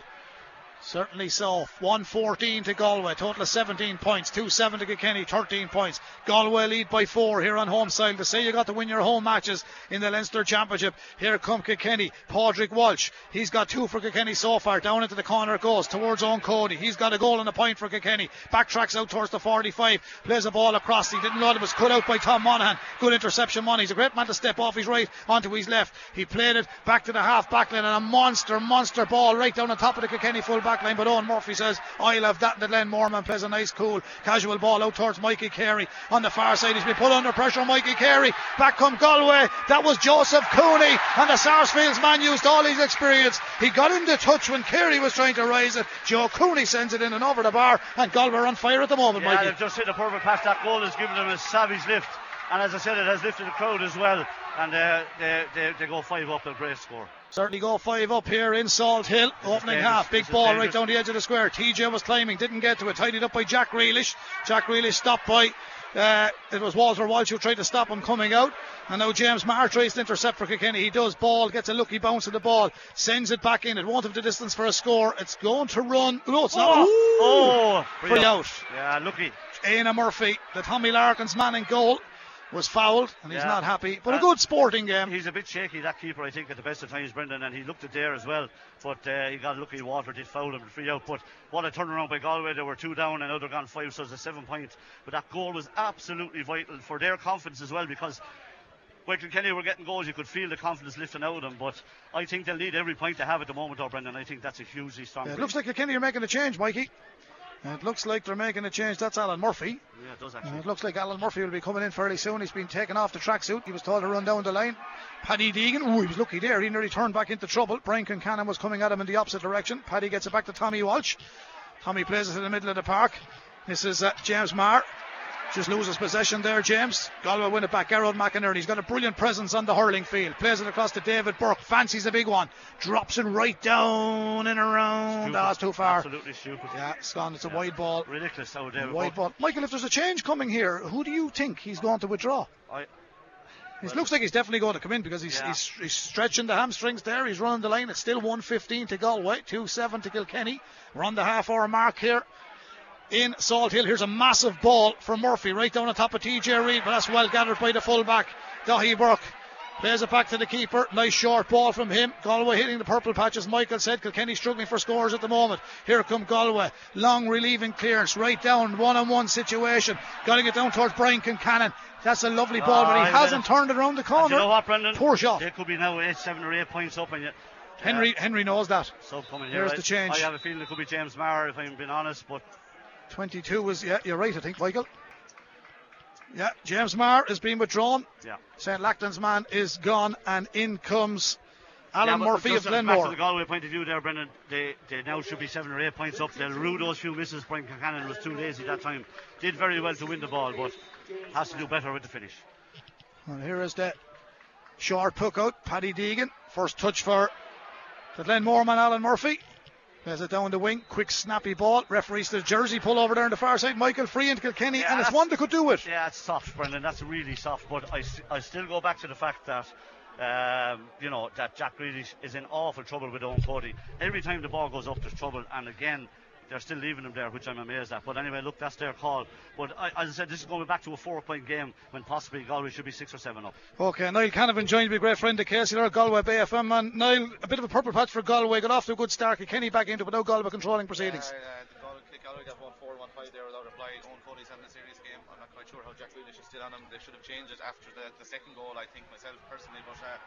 Certainly so. 114 to Galway. Total of 17 points. 2 7 to Kilkenny. 13 points. Galway lead by 4 here on home side. To say you got to win your home matches in the Leinster Championship. Here come Kilkenny. Padraig Walsh. He's got two for Kilkenny so far. Down into the corner it goes towards Eoin Cody. He's got a goal and a point for Kilkenny. Backtracks out towards the 45. Plays a ball across. He didn't know it was cut out by Tom Monaghan. Good interception, Monaghan. He's a great man to step off his right onto his left. He played it back to the half back line and a monster, monster ball right down on top of the Kilkenny full back line. But Eoin Murphy says, I'll have that. And the Glenmore man plays a nice, cool, casual ball out towards Mikey Carey on the far side. He's been put under pressure. Mikey Carey. Back come Galway. That was Joseph Cooney. And the Sarsfields man used all his experience. He got into touch when Carey was trying to raise it. Joe Cooney sends it in and over the bar. And Galway are on fire at the moment, Yeah, Mikey. they've just hit a perfect pass. That goal has given them a savage lift, and as I said, it has lifted the crowd as well. And uh, they, they, they go five up, a great score. Certainly go five up here in Salt Hill. Opening dangerous. half. Big is ball right down the edge of the square. TJ was climbing, didn't get to it. Tidied up by Jack Grealish. Jack Grealish stopped by. Uh, it was Walter Walsh who tried to stop him coming out. And now James Maher tries to intercept for Kilkenny. He does. Ball gets a lucky bounce of the ball. Sends it back in. It won't have the distance for a score. It's going to run. No, it's not. Ooh. Oh, Free out. Yeah, lucky. Éanna Murphy, the Tommy Larkin's man in goal, was fouled and he's Yeah. not happy. But a Uh, good sporting game. He's a bit shaky, that keeper, I think, at the best of times, Brendan, and he looked it there as well. But uh, he got lucky. Walter did foul him and free out. But what a turnaround by Galway. They were two down and now they're gone five, so it's a seven point. But that goal was absolutely vital for their confidence as well because. When Kilkenny were getting goals, you could feel the confidence lifting out of them. But I think they'll need every point they have at the moment, though, Brendan. I think that's a hugely strong. It looks like Kilkenny are making a change, Mikey. It looks like they're making a change. That's Alan Murphy. yeah, it does And actually. it looks like Alan Murphy will be coming in fairly soon. He's been taken off the tracksuit. He was told to run down the line. Paddy Deegan, ooh, he was lucky there. He nearly turned back into trouble. Brian Concannon was coming at him in the opposite direction. Paddy gets it back to Tommy Walsh. Tommy plays it in the middle of the park. This is uh, James Maher. Just loses possession there, James. Galway win it back. Gerard McInerney. He's got a brilliant presence on the hurling field. Plays it across to David Burke. Fancies a big one. Drops it right down and around. That's too far. Absolutely stupid. Yeah, it's gone. It's a Yeah. wide ball. Ridiculous how David Wide ball. Michael, if there's a change coming here, who do you think he's going to withdraw? I, It Well- looks like he's definitely going to come in because he's, Yeah. he's, he's stretching the hamstrings there. He's running the line. It's still 115 to Galway, 2 7 to Kilkenny. We're on the half hour mark here in Salt Hill. Here's a massive ball from Murphy right down on top of TJ Reid, but that's well gathered by the fullback, Daithí Burke. Plays it back to the keeper. Nice short ball from him. Galway hitting the purple patches. Michael said Kilkenny struggling for scores at the moment. Here come Galway. Long relieving clearance. Right down. One on one situation. Got to get down towards Brian Concannon. That's a lovely ball, but Ah, he I hasn't bet. turned it around the corner. you know what, Brendan? Poor shot. It could be now eight, seven, or eight points up, and yet. Henry Henry knows that. Sub coming here. Here's I- the change. I have a feeling it could be James Maher, if I'm being honest, but 22 was, yeah, you're right, I think, Michael. Yeah, James Maher is being withdrawn. Yeah. St. Lachtain's man is gone, and in comes Alan Yeah, Murphy of just Back to Glenmore. the Galway point of view there, Brendan, they, they now should be seven or eight points up. They'll rue those few misses. Brian Concannon was too lazy that time. Did very well to win the ball, but has to do better with the finish. And here is the short puck out. Paddy Deegan. First touch for the Glenmore man, Alan Murphy. There's it down the wing. Quick, snappy ball. Referees the jersey pull over there on the far side. Michael Free into Kilkenny, Yeah, and it's one that could do it. Yeah, it's soft, Brendan. That's really soft. But I, I still go back to the fact that, um, you know, that Jack Grealish is in awful trouble with Eoin Cody. Every time the ball goes up, there's trouble. And again, they're still leaving him there, which I'm amazed at. But anyway, look, that's their call. But I, as I said, this is going back to a four-point game when possibly Galway should be six or seven up. Okay, Niall Canavan joined me, great friend of Casey there, Galway Bay FM. Man, Niall, a bit of a purple patch for Galway. Got off to a good start. Kenny back into it, but now Galway controlling proceedings. Yeah, the Galway, Galway got 1 4 1 5 there without reply. Eoin Cody's having a serious game. I'm not quite sure how Jack Grealish is still on him. They should have changed it after the, the second goal, I think, myself personally. But uh,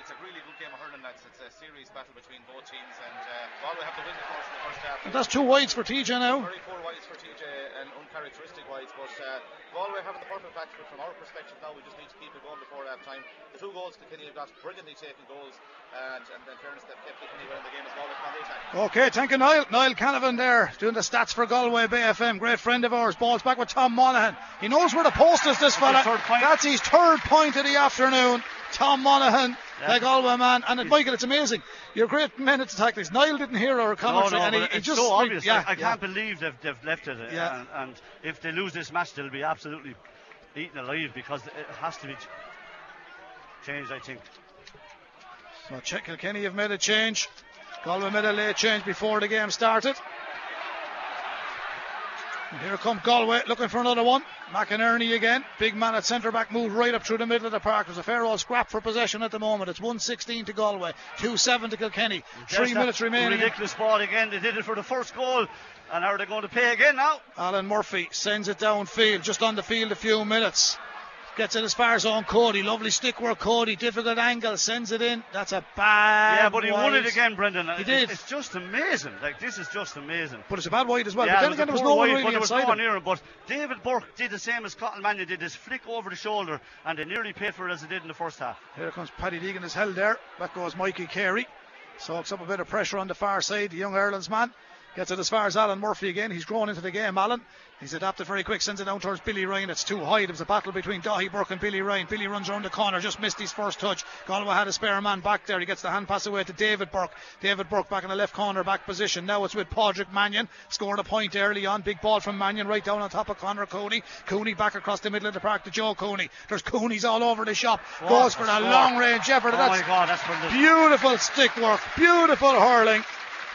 it's a really good game of hurling, lads. It's a serious battle between both teams. And uh, Galway have the win, of course, in the first half. And that's two wides for TJ now. Very poor wides for TJ and uncharacteristic wides, but uh, Galway having the perfect match. But from our perspective now, we just need to keep it going before half time. The two goals Kilkenny have got brilliantly taken goals, and, and in fairness, they've kept Kilkenny well in the game as Galway come on the attack. Okay, thank you, Niall. Niall Canavan there doing the stats for Galway Bay FM. Great friend of ours. Ball's back with Tom Monaghan. He knows where the post is, this fella. third. That's his third point of the afternoon. Tom Monaghan, the Galway man. And Michael, it's amazing. You're great minutes tactics. Niall didn't hear our commentary. no, and he, he it's just so obvious. Yeah, I, I yeah. can't believe they've, they've left it. uh, Yeah. And, and if they lose this match, they'll be absolutely eaten alive because it has to be changed, I think. So check Kilkenny have made a change. Galway made a late change before the game started. And here come Galway looking for another one. McInerney again. Big man at centre back moved right up through the middle of the park. There's a fair old scrap for possession at the moment. It's 116 to Galway, 2 7 to Kilkenny. Three minutes remaining. Ridiculous ball again. They did it for the first goal. And are they going to pay again now? Alan Murphy sends it downfield, just on the field a few minutes. Gets it as far as Eoin Cody. Lovely stick work, Cody. Difficult angle. Sends it in. That's a bad. yeah, but he won it again, Brendan. He It's- did. It's just amazing. Like, this is just amazing. But it's a bad wide as well. yeah, but then again, there was no poor one really but there was inside no one near him. But David Burke did the same as Cathal Mannion did this flick over the shoulder, and they nearly paid for it as they did in the first half. Here comes Paddy Deegan is held there. Back goes Mikey Carey. Soaks up a bit of pressure on the far side. The young Ireland's man gets it as far as Alan Murphy again. He's grown into the game, Alan. He's adapted very quick, sends it down towards Billy Ryan. It's too high. There was a battle between Daithí Burke and Billy Ryan. Billy runs around the corner, just missed his first touch. Galway had a spare man back there. He gets the hand pass away to David Burke. David Burke back in the left corner, back position. Now it's with Pádraig Mannion. Scored a point early on. Big ball from Mannion right down on top of Conor Cooney. Cooney back across the middle of the park to Joe Cooney. There's Cooney's all over the shop. Goes for a Score. long range effort. Oh That's my God, that's. Beautiful stick work, beautiful hurling.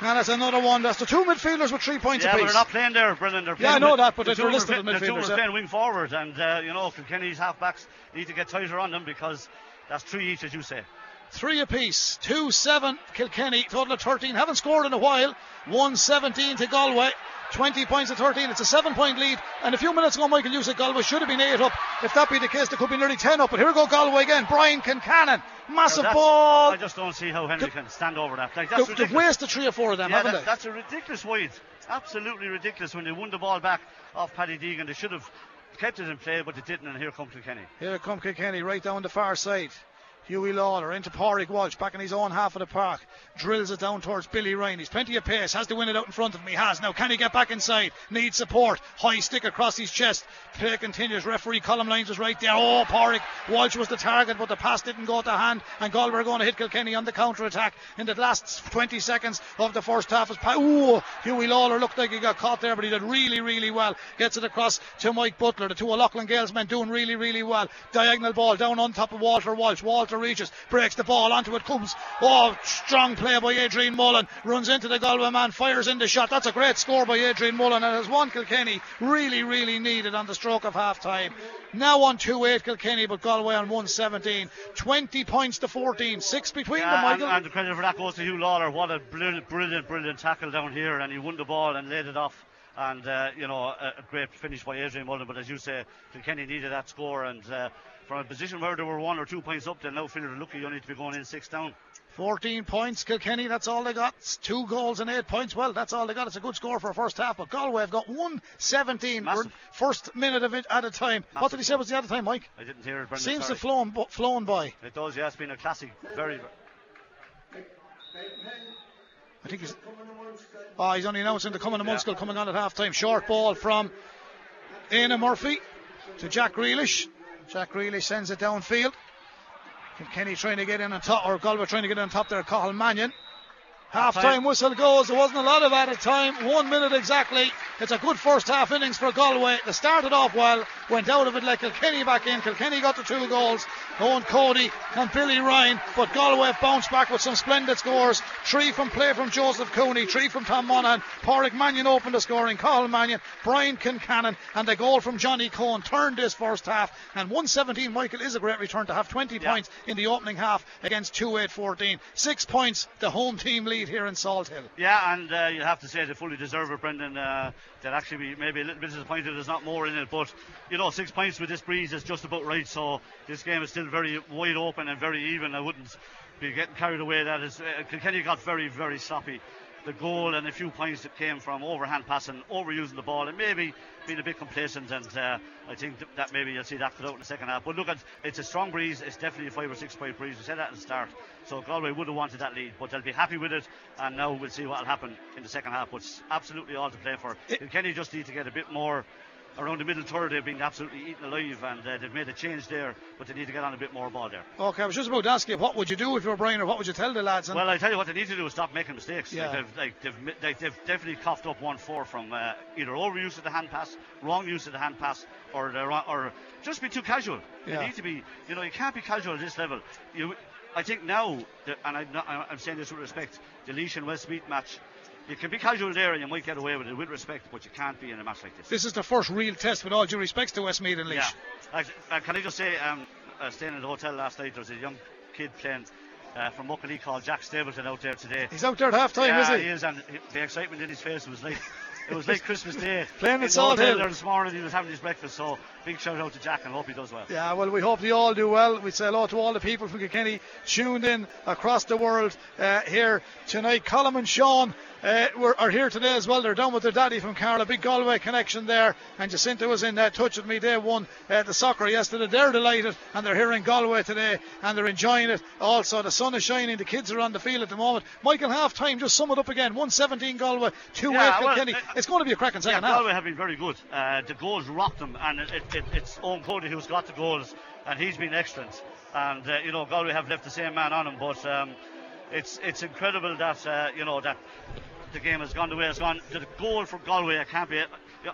And that's another one. That's the two midfielders with three points Yeah, but apiece. they're not playing there, Brendan. They're Yeah, I know that, but the they're two listed are as play- the two of yeah. playing wing forward, and uh, you know Kilkenny's halfbacks need to get tighter on them because that's three each, as you say. Three apiece. 2 7 Kilkenny. Total of 13. Haven't scored in a while. 1 17 to Galway. 20 points to 13. It's a seven point lead. And a few minutes ago, Michael, you said Galway should have been 8 up. If that be the case, there could be nearly 10 up. But here we go, Galway again. Brian Concannon. Massive That's- ball. I just don't see how Henry The- can stand over that. Like, that's They've, they've wasted three or four of them, Yeah, haven't that, they? that's a ridiculous wide. Absolutely ridiculous when they won the ball back off Paddy Deegan. They should have kept it in play, but they didn't, and here comes Kilkenny. Here comes Kilkenny right down the far side. Huw Lawlor into Pádraig Walsh back in his own half of the park. Drills it down towards Billy Ryan. He's plenty of pace. Has to win it out in front of him. He has. Now can he get back inside? Needs support. High stick across his chest. Play continues. Referee Colm Lyons was right there. Oh, Pádraig Walsh was the target, but the pass didn't go to hand. And Galway going to hit Kilkenny on the counter attack in the last 20 seconds of the first half. Pa- Ooh, Huw Lawlor looked like he got caught there, but he did really, really well. Gets it across to Mike Butler. The two O'Loughlin Gales men doing really, really well. Diagonal ball down on top of Walter Walsh. Walter reaches, breaks the ball onto it, comes. Oh, strong play by Adrian Mullen. Runs into the Galway man, fires in the shot. That's a great score by Adrian Mullen, and has one Kilkenny really, really needed on the stroke of half time. Now on 2 8 Kilkenny, but Galway on 117. 20 points to 14. Six between them, Yeah, and, and the credit for that goes to Huw Lawlor. What a brilliant, brilliant, brilliant tackle down here, and he won the ball and laid it off. And uh, you know, a, a great finish by Adrian Mullen. But as you say, Kilkenny needed that score, and uh, from a position where they were one or two points up, they'll now feel they're lucky you need to be going in six down. 14 points, Kilkenny, that's all they got. It's two goals and eight points. Well, that's all they got. It's a good score for a first half, but Galway have got 117 Massive. first minute of it at a time. What did he say was the other time, Mike? I didn't hear it. Brendan, Seems to sorry. have flown, flown by. It does, yeah. It's been a classic, very. I think he's. Oh, he's only announcing the coming of Munskill coming on at half time. Short ball from Éanna Murphy to Jack Grealish. Jack Grealish sends it downfield. Kenny trying to get in on top, or Galway trying to get in on top there. Cathal Mannion. Half time whistle goes. There wasn't a lot of added time. One minute exactly. It's a good first half innings for Galway. They started off well, went out of it like Kilkenny back in. Kilkenny got the two goals. Eoin Cody and Billy Ryan, but Galway bounced back with some splendid scores. Three from play from Joseph Cooney, three from Tom Monaghan. Pádraig Mannion opened the scoring. Cathal Mannion, Brian Concannon, and the goal from Johnny Coen turned this first half. And 117, Michael, is a great return to have 20 Yeah. points in the opening half against 2 8 14. Six points, the home team lead here in Salt Hill. Yeah, and uh, you have to say they fully deserve it, Brendan. Uh, they'd actually be maybe a little bit disappointed there's not more in it, but you know, six points with this breeze is just about right. So this game is still very wide open and very even. I wouldn't be getting carried away. That is, uh, got very, very sloppy. The goal and a few points that came from overhand passing, overusing the ball, and maybe being a bit complacent. And uh, I think th- that maybe you'll see that cut out in the second half. But look, at it's a strong breeze. It's definitely a five or six point breeze. We said that at the start. So Galway would have wanted that lead, but they'll be happy with it. And now we'll see what will happen in the second half. But it's absolutely all to play for. Kilkenny just need to get a bit more around the middle third. They've been absolutely eaten alive, and uh, they've made a change there. But they need to get on a bit more ball there. Okay, I was just about to ask you, what would you do if you were Brian, or what would you tell the lads? And Well, I tell you what they need to do is stop making mistakes. Yeah. Like they've, like they've, they've definitely coughed up one four from uh, either overuse of the hand pass, wrong use of the hand pass, or wrong- or just be too casual. Yeah. They need to be. You know, you can't be casual at this level. You, I think now, that, and I'm, not, I'm saying this with respect, the Laois and Westmeath match. You can be casual there and you might get away with it with respect, but you can't be in a match like this. this is the first real test, with all due respects to Westmeath and Laois. Yeah. Like, uh, can I just say, um, uh, staying in the hotel last night, there was a young kid playing uh, from Muckalee called Jack Stapleton out there today. He's out there at half time, yeah, is he? he is, and the excitement in his face was like. It was like Christmas Day. Playing in at the Salt Hill. there this morning. He was having his breakfast. So big shout out to Jack and hope he does well. Yeah, well, we hope they all do well. We say hello to all the people from Kilkenny tuned in across the world uh, here tonight. Colin and Sean uh, were, are here today as well. They're down with their daddy from Carlow. Big Galway connection there. And Jacinta was in uh, touch with me. They won uh, the soccer yesterday. They're delighted and they're here in Galway today and they're enjoying it. Also, the sun is shining. The kids are on the field at the moment. Michael, half time, just sum it up again. 117 Galway, 2 8 well, Kilkenny. uh, it's going to be a cracking Yeah, second half. Galway have been very good. Uh, the goals rocked them, and it, it, it, it's Eoin Cody who's got the goals, and he's been excellent. And uh, you know, Galway have left the same man on him, but um, it's it's incredible that uh, you know that the game has gone the way it's gone. The goal for Galway, I can't be.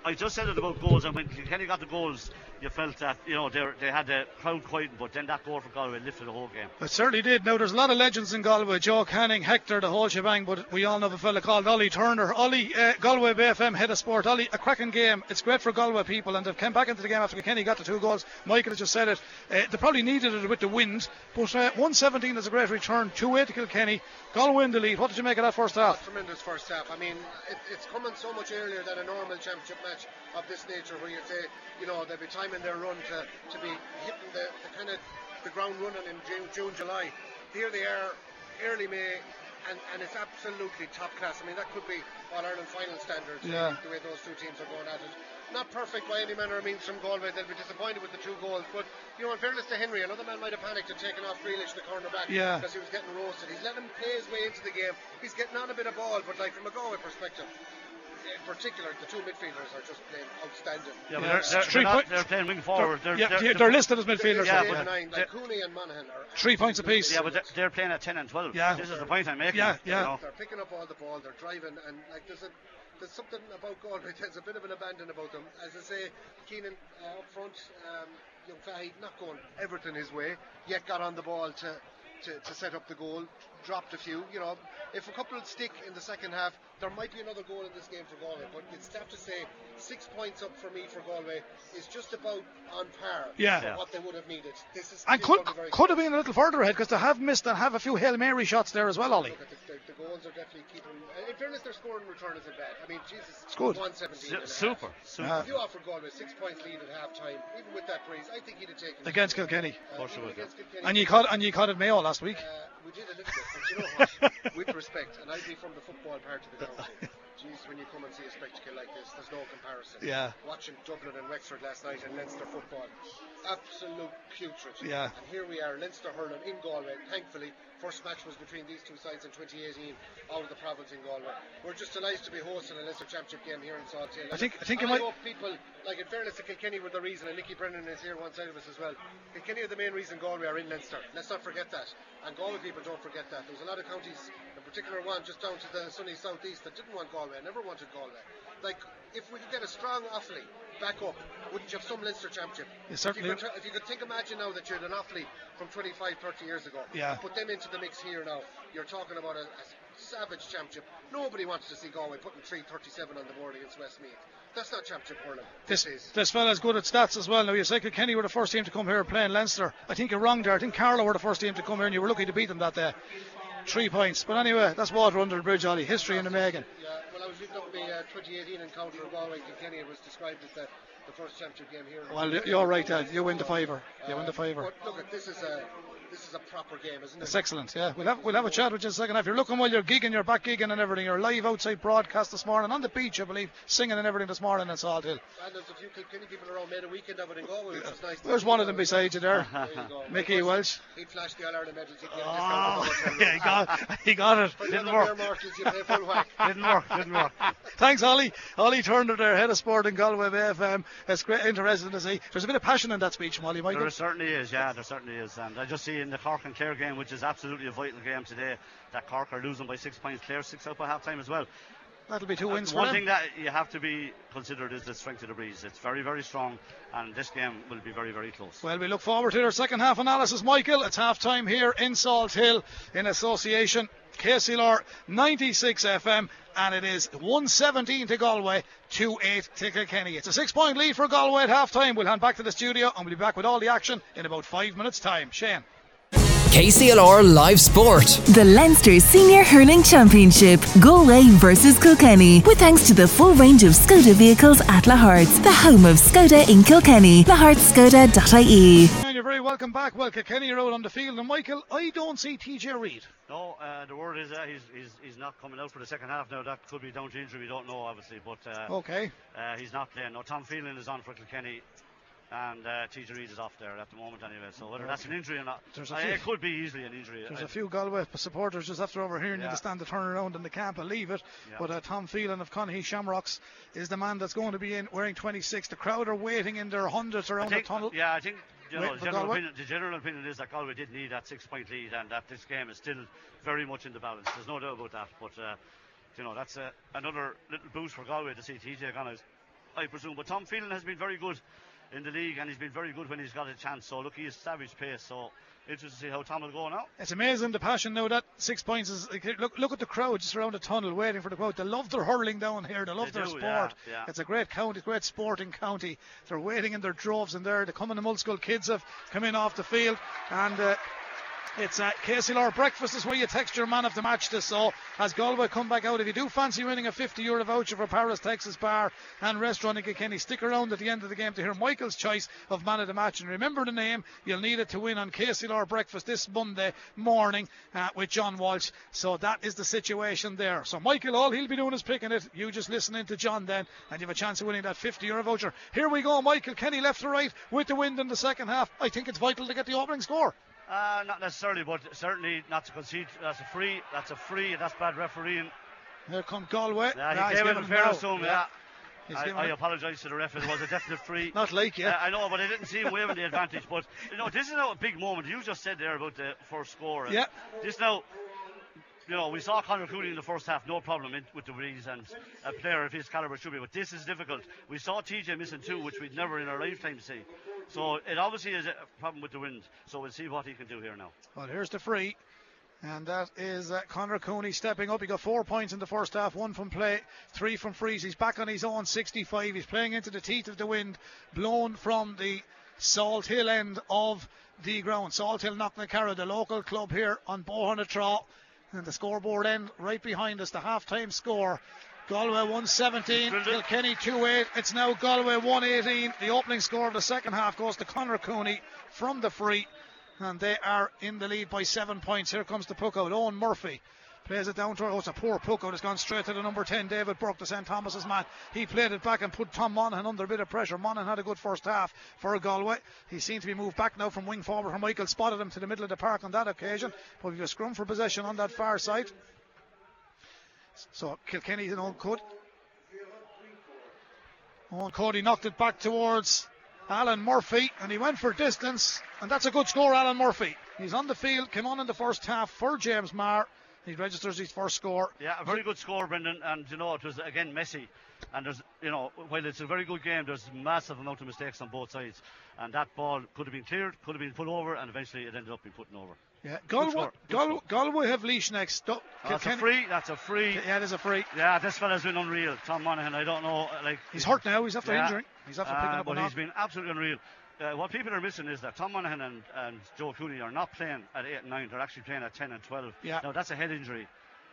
I just said it about goals, and when Kenny got the goals, you felt that you know they they had the crowd quieting, but then that goal for Galway lifted the whole game. It certainly did. Now, there's a lot of legends in Galway. Joe Canning, Hector, the whole shebang, but we all know a fella called Ollie Turner. Ollie, uh, Galway Bay FM head of sport. Ollie, a cracking game. It's great for Galway people, and they've come back into the game after Kenny got the two goals. Michael has just said it. Uh, they probably needed it with the wind, but uh, 117 is a great return. 2 8 to Kilkenny. Galway in the lead. What did you make of that first half? Tremendous first half. I mean, it, it's coming so much earlier than a normal championship match of this nature, where you say, you know, they'll be timing their run to, to be hitting the, the kind of the ground running in June, June, July. Here they are, early May, and, and it's absolutely top class. I mean, that could be All Ireland final standards. Yeah. The way those two teams are going at it. Not perfect by any manner of means from Galway. They'll be disappointed with the two goals, but you know, in fairness to Henry, another man might have panicked and taken off Grealish, the cornerback, Yeah. because he was getting roasted. He's letting him play his way into the game. He's getting on a bit of ball, but like from a Galway perspective, in particular, the two midfielders are just playing outstanding. Yeah, but they're, they're, three they're, not, they're playing wing forward. They're, yeah, they're, they're, they're listed as midfielders. Yeah, yeah. eight nine. Like Cooney and Monaghan are Three points apiece. Yeah, but they're, they're playing at 10 and 12. Yeah. This is the point I'm making. Yeah, you yeah. know. They're picking up all the ball, they're driving, and like there's a there's something about Galway. There's a bit of an abandon about them. As I say, Keenan uh, up front, um, young Fahy not going everything his way, yet got on the ball to, to, to set up the goal. Dropped a few. You know, if a couple stick in the second half, there might be another goal in this game for Galway. But it's tough to say six points up for me for Galway is just about on par Yeah. for Yeah. what they would have needed. This is And still could gonna very could have been a little further ahead because they have missed and have a few Hail Mary shots there as well, Ollie. Look the, the, the goals are definitely keeping. In fairness, their scoring return isn't bad. I mean, Jesus, It's good. 117 Su- and half. super, super. Uh, If you offer Galway six points lead at half time, even with that breeze, I think he'd have taken it. Against Kilkenny. Uh, course you would, against Kilkenny. And you caught and you caught it Mayo last week. Uh, we did a little bit, but you know what? With respect, and I'd be from the football part of the county. Jeez, when you come and see a spectacle like this, there's no comparison. Yeah. Watching Dublin and Wexford last night and Leinster football, absolute putrid. Yeah. And here we are, Leinster hurling in Galway. Thankfully, first match was between these two sides in 2018 out of the province in Galway. We're just delighted to be hosting a Leinster Championship game here in Salt I think- I think And it might- hope people, like in fairness to Kilkenny, were the reason, and Nicky Brennan is here one side of us as well. Kilkenny are the main reason Galway are in Leinster. Let's not forget that. And Galway people don't forget that. There's a lot of counties, in particular one just down to the sunny southeast, that didn't want Galway, never wanted Galway. Like, if we could get a strong Offaly back up, wouldn't you have some Leinster Championship? Yeah, certainly. If you, could, if you could think, imagine now that you're an Offaly from 25, 30 years ago. Yeah. Put them into the mix here now. You're talking about a, a savage championship. Nobody wants to see Galway putting 337 on the board against Westmeath. That's not championship hurling. This, This is. this fella's good at stats as well. Now, you say Kenny were the first team to come here playing Leinster. I think you're wrong there. I think Carlow were the first team to come here and you were lucky to beat them that day. Three points. But anyway, that's water under the bridge, Ollie. History in the making. Yeah, well, I was looking up the uh, 2018 encounter of Galway and Kilkenny. It was described as the, the first championship game here. Well, you're right, Dad. You win the favour. You win the favour. But look, this is a this is a proper game, isn't it? It's excellent, yeah. We'll have we'll have a chat with you in a second. If you're looking while you're gigging, you're back gigging and everything. You're live outside broadcast this morning on the beach, I believe, singing and everything this morning in Salt Hill. And there's a few Kilkenny people around made a weekend of it in Galway, which was nice. There's one of them beside you there, There you go. Mickey Welsh. He'd flash the All Ireland medals. He'd get a Oh, yeah, he got, he got it. But Didn't work. other Mayor Marshals, you pay full whack. Didn't work, didn't work. Thanks, Ollie. Ollie Turner there, head of sport in Galway Bay FM. It's great, interesting to see. There's a bit of passion in that speech Molly. Ollie, Michael. There certainly is, yeah, there certainly is. And I just see in the Cork and Clare game, which is absolutely a vital game today, that Cork are losing by six points. Clare six out by half time as well. That'll be two wins for One thing that you have to be considered is the strength of the breeze. It's very, very strong, and this game will be very, very close. Well, we look forward to their second half analysis, Michael. It's half time here in Salt Hill in association. KCLR 96 FM, and it is 117 to Galway, 2 8 to Kilkenny. It's a six point lead for Galway at half time. We'll hand back to the studio and we'll be back with all the action in about five minutes' time. Shane. KCLR Live Sport. The Leinster Senior Hurling Championship, Galway versus Kilkenny, with thanks to the full range of Skoda vehicles at Lahart's, the home of Skoda in Kilkenny, lahartskoda.ie. And you're very welcome back. Well, Kilkenny are out on the field, and Michael, I don't see TJ Reid. No, uh, the word is uh, he's, he's, he's not coming out for the second half now. That could be down to injury, we don't know, obviously, but uh, Okay. uh, he's not playing. No, Tom Phelan is on for Kilkenny. And uh, TJ Reid is off there at the moment, anyway. So whether that's an injury or not, There's a it could be easily an injury. There's I- a few Galway supporters just after overhearing you Yeah. to stand the turnaround and they can't believe it. Yeah. But uh, Tom Phelan of Conahy Shamrocks is the man that's going to be in wearing 26. The crowd are waiting in their hundreds around think, the tunnel. Yeah, I think you know, the general, opinion, the general opinion is that Galway did need that six-point lead, and that this game is still very much in the balance. There's no doubt about that. But uh, you know, that's uh, another little boost for Galway to see TJ out, I presume. But Tom Phelan has been very good in the league, and he's been very good when he's got a chance. So look, he is savage pace. So interesting to see how Tom will go now. It's amazing the passion now that six points is. Look, look at the crowd just around the tunnel waiting for the crowd. They love their hurling down here. They love They their do, sport. yeah, yeah. It's a great county, great sporting county. They're waiting in their droves in there. The coming old school kids have come in off the field and. Uh, it's uh, KCLR breakfast is where you text your man of the match to so as Galway come back out. If you do fancy winning a 50 euro voucher for Paris Texas Bar and Restaurant in Kilkenny, stick around at the end of the game to hear Michael's choice of man of the match. And remember the name, you'll need it to win on KCLR breakfast this Monday morning uh, with John Walsh. So that is the situation there. So Michael, all he'll be doing is picking it. You just listening to John then, and you have a chance of winning that 50 euro voucher. Here we go, Michael Kenny left to right with the wind in the second half. I think it's vital to get the opening score. Uh, not necessarily, but certainly not to concede. That's a free. That's a free. That's bad refereeing. Here come Galway. Yeah, he Ah, he's gave it given in fairness now. to him. Yeah. I, I apologise to the ref. It was a definite free. Not like you. Uh, I know, but I didn't see him waving the advantage. But you know, this is now a big moment. You just said there about the first score. Yeah. This now, you know, we saw Conor Cooney in the first half, no problem in, with the breeze, and a player of his calibre should be. But this is difficult. We saw TJ missing two, which we'd never in our lifetime see. So it obviously is a problem with the wind. So we'll see what he can do here now. Well, here's the free. And that is uh, Cooney stepping up. He got four points in the first half, one from play, three from freeze. He's back on his own 65. He's playing into the teeth of the wind, blown from the Salt Hill end of the ground. Salt Hill Knocknacarra, the local club here on Bohanatraw. And the scoreboard end right behind us, the half time score. Galway 117, Kilkenny 2 8. It's now Galway 118. The opening score of the second half goes to Conor Cooney from the free and they are in the lead by seven points. Here comes the puck out. Eoin Murphy plays it down to oh, it's a poor puck out. It's gone straight to the number 10, David Burke, the St. Thomas's man. He played it back and put Tom Monaghan under a bit of pressure. Monaghan had a good first half for Galway. He seemed to be moved back now from wing forward from Michael. Spotted him to the middle of the park on that occasion. But we've a scrum for possession on that far side. So Kilkenny, know, could. Eoin Cody knocked it back towards Alan Murphy, and he went for distance, and that's a good score, Alan Murphy. He's on the field, came on in the first half for James Maher. He registers his first score. Yeah, a very good score, Brendan. And you know, it was again messy. And there's, you know, while it's a very good game, there's massive amount of mistakes on both sides. And that ball could have been cleared, could have been put over, and eventually it ended up being put over. Yeah, Galway, Galway, Galway have Laois next. Oh, that's a free. That's a free. Yeah, is a free. Yeah, this fella's been unreal. Tom Monaghan. I don't know. Like he's hurt now. He's after yeah, injury. He's after picking uh, up. But he's been absolutely unreal. Uh, what people are missing is that Tom Monaghan and, and Joe Cooney are not playing at 8 and 9, they're actually playing at 10 and 12. Yeah. Now, that's a head injury.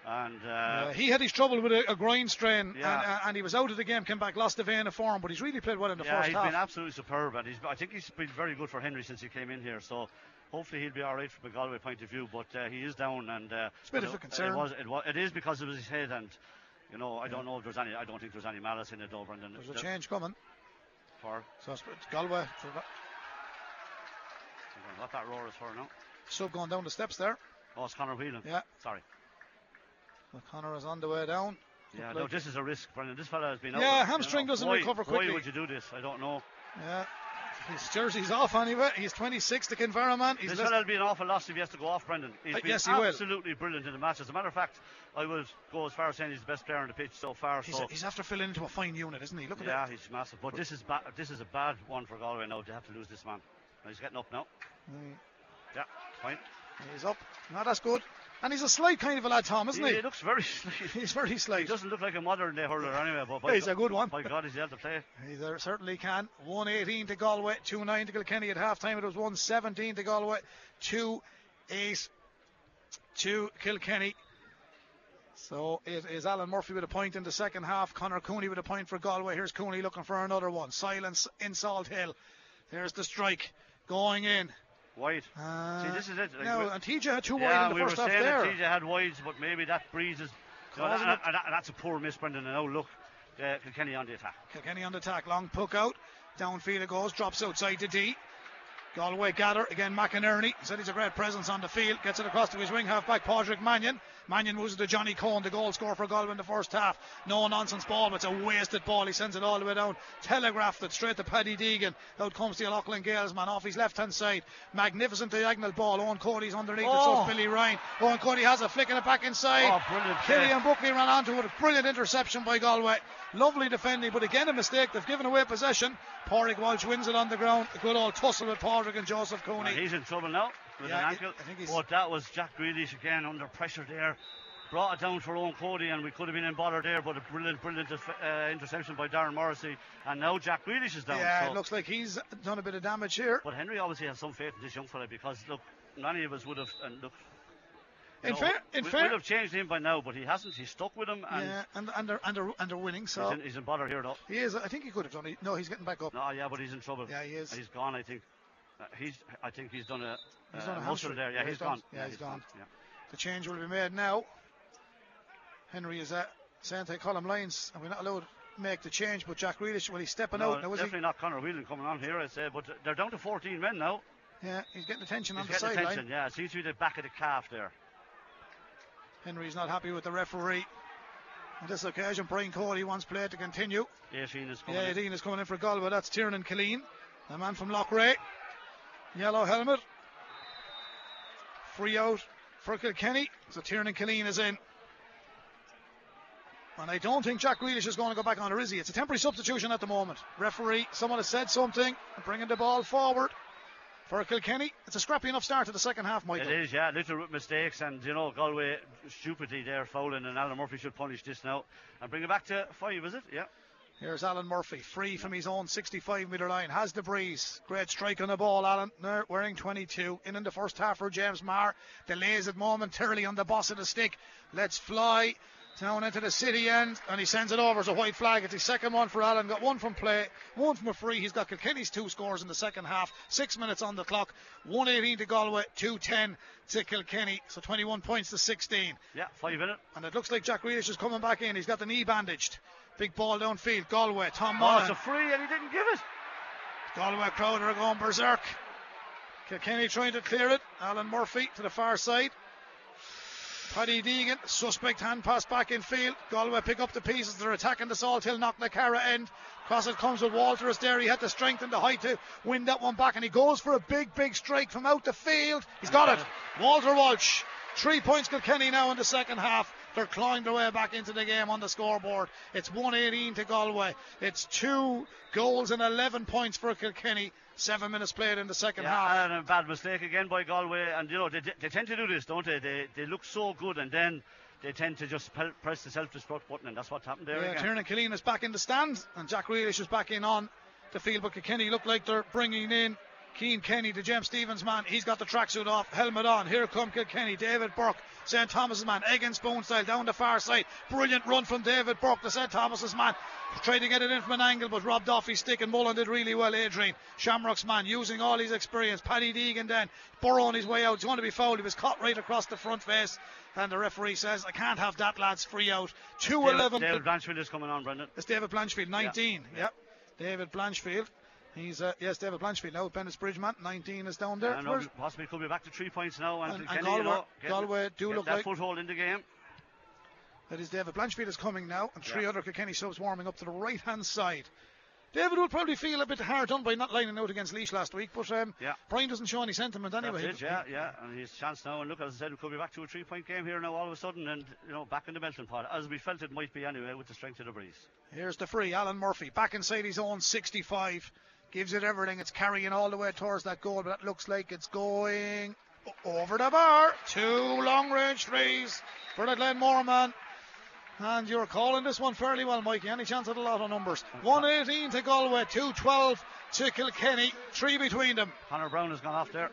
And uh, yeah, he had his trouble with a, a groin strain, yeah. and, uh, and, he was out of the game, came back, lost the vein of form, but he's really played well in the yeah, first he's half. he's been absolutely superb, and he's, I think he's been very good for Henry since he came in here. So hopefully he'll be all right from a Galway point of view. But uh, he is down, and uh, it's a bit of a concern. It, was, it, was, it is because of his head, and you know I don't know if there's any. I don't think there's any malice in it, though, Brendan. There's a change coming. For so it's Galway. So what that roar is for now. Sub going down the steps there. Oh, it's Conor Whelan. Yeah. Sorry. Well, Conor is on the way down. Yeah, no, this is a risk, Brendan. This fella has been yeah, out. hamstring you know. doesn't why, recover quickly. Why would you do this? I don't know. Yeah. His jersey's off anyway. He's 26, the Kinvara He's this will be an awful loss if he has to go off, Brendan. He's uh, been yes, he absolutely will. brilliant in the match. As a matter of fact, I would go as far as saying he's the best player on the pitch so far. He's, so a, he's after filling into a fine unit, isn't he? Look at yeah, that. Yeah, he's massive. But, but this is ba- this is a bad one for Galway now to have to lose this man. He's getting up now. Mm. Yeah, fine. He's up. Not as good. And he's a slight kind of a lad, Tom, isn't he? He looks very slight. he's very slight. He doesn't look like a modern day hurler anyway. But he's a good one. By God, he's able to play. He there certainly can. 118 to Galway, 2 9 to Kilkenny at half time. It was 117 to Galway, 2 8 to Kilkenny. So it is Alan Murphy with a point in the second half. Conor Cooney with a point for Galway. Here's Cooney looking for another one. Silence in Salt Hill. There's the strike going in. Wide. Uh, See, this is it. Like no, and TJ had two yeah, wide in the we first were half saying there. TJ had wides, but maybe that breeze is. That, that, that, that's a poor miss, Brendan. And now look, uh, Kilkenny on the attack. Kilkenny on the attack. Long puck out. Downfield it goes. Drops outside to D. Galway gather again. McInerney said he's a great presence on the field. Gets it across to his wing half back, Padraig Mannion. Mannion moves it to Johnny Coen, the goal scorer for Galway in the first half. No nonsense ball, but it's a wasted ball. He sends it all the way down. Telegraphed it straight to Paddy Deegan. Out comes the Loughlin Gales man off his left hand side. Magnificent diagonal ball. Eoin Cody's underneath oh. it. So oh. Billy Ryan. Eoin Cody has it, flicking it back inside. Oh, brilliant. Killian Buckley ran onto it. Brilliant interception by Galway. Lovely defending, but again a mistake. They've given away possession. Pádraig Walsh wins it on the ground. A good old tussle with Pádraig and Joseph Cooney. he's in trouble now with yeah, an ankle. But that was Jack Grealish again under pressure there. Brought it down for Eoin Cody, and we could have been in bother there, but a brilliant, brilliant uh, interception by Darren Morrissey. And now Jack Grealish is down. Yeah, so. it looks like he's done a bit of damage here. But Henry obviously has some faith in this young fella because, look, many of us would have, and look, in fair, in we fair, would have changed him by now, but he hasn't. He's stuck with him, and yeah, and and they're, and they're, and they're winning. So he's in, he's in bother here, though. He is. I think he could have done it. No, he's getting back up. No, yeah, but he's in trouble. Yeah, he is. He's gone. I think. Uh, he's. I think he's done a. He's uh, done a muscle there. Yeah, yeah he's gone. Yeah, he's, he's gone. gone. Yeah. The change will be made now. Henry is at Santa Colm Lyons, and we're not allowed to make the change. But Jack Grealish, well, he's stepping no, out now. Is definitely he? not Conor Whelan coming on here. I say, but they're down to 14 men now. Yeah, he's getting attention he's on the getting sideline. attention. Yeah, it seems to be the back of the calf there. Henry's not happy with the referee. On this occasion, Brian Cody wants play to continue. 18 is coming. Yeah, in. 18 is coming in for Galway. That's Tiernan Killeen, the man from Loughrea. Yellow helmet. Free out for Kilkenny. So Tiernan Killeen is in. And I don't think Jack Grealish is going to go back on, or is he? It's a temporary substitution at the moment. Referee, someone has said something, bringing the ball forward. for Kilkenny. It's a scrappy enough start to the second half, Michael. It is, yeah. Little mistakes, and you know Galway stupidly there fouling, and Alan Murphy should punish this now and bring it back to five. Is it? Yeah. Here's Alan Murphy, free from his own 65 metre line. Has the breeze. Great strike on the ball, Alan. wearing 22. In in the first half for James Maher. Delays it momentarily on the boss of the stick. Let's fly down into the city end, and he sends it over as a white flag. It's his second one for Alan. Got one from play, one from a free. He's got Kilkenny's two scores in the second half. Six minutes on the clock. 118 to Galway, 210 to Kilkenny. So 21 points to 16. Yeah, five in it. And it looks like Jack Grealish is coming back in. He's got the knee bandaged. Big ball downfield. Galway, Tom Monaghan. Oh, it's a free, and he didn't give it. Galway crowd are going berserk. Kilkenny trying to clear it. Alan Murphy to the far side. Paddy Deegan, suspect hand pass back in field. Galway pick up the pieces. They're attacking the Salt Hill knock Knocknacarra end. Cross it comes with Walter is there. He had the strength and the height to win that one back, and he goes for a big, big strike from out the field. He's got it. Walter Walsh. Three points Kilkenny now in the second half. They're clawing their way back into the game on the scoreboard. It's 118 to Galway. It's two goals and 11 points for Kilkenny. Seven minutes played in the second yeah, half. And a bad mistake again by Galway. And, you know, they, they tend to do this, don't they? They, they look so good and then they tend to just press the self-destruct button, and that's what happened there. Yeah, again. Tiernan Killeen is back in the stand, and Jack Grealish is back in on the field. But Kenny look like they're bringing in Cian Kenny, the James Stephens man. He's got the tracksuit off, helmet on. Here come Kilkenny. David Burke, St. Thomas's man, and spoon style down the far side. Brilliant run from David Burke, the St. Thomas's man. Tried to get it in from an angle, but robbed off his stick, and Mullen did really well. Adrian Shamrock's man, using all his experience. Paddy Deegan then burrowing his way out. He's going to be fouled. He was caught right across the front face, and the referee says, "I can't have that lad's free out." Two David, eleven. David Blanchfield is coming on, Brendan. It's David Blanchfield, 19. Yeah. Yep. David Blanchfield. He's uh, yes, David Blanchfield now. Bennett Bridgeman, 19 is down there. And possibly could be back to three points now. And, and, and Galway, you know, Galway do get look that like foothold in the game. That is David Blanchfield is coming now, and three yeah. other Kilkenny subs warming up to the right hand side. David will probably feel a bit hard done by not lining out against Laois last week, but um, yeah. Brian doesn't show any sentiment anyway. That's it, yeah, yeah, and his chance now. And look, as I said, we could be back to a three-point game here now all of a sudden, and you know, back in the melting pot, as we felt it might be anyway, with the strength of the breeze. Here's the free, Alan Murphy, back inside his own 65, gives it everything. It's carrying all the way towards that goal, but it looks like it's going over the bar. Two long-range threes for the Glenmore man. And you're calling this one fairly well, Mikey. Any chance at a lot of numbers? 118 to Galway, 212 to Kilkenny, three between them. Conor Browne has gone off there.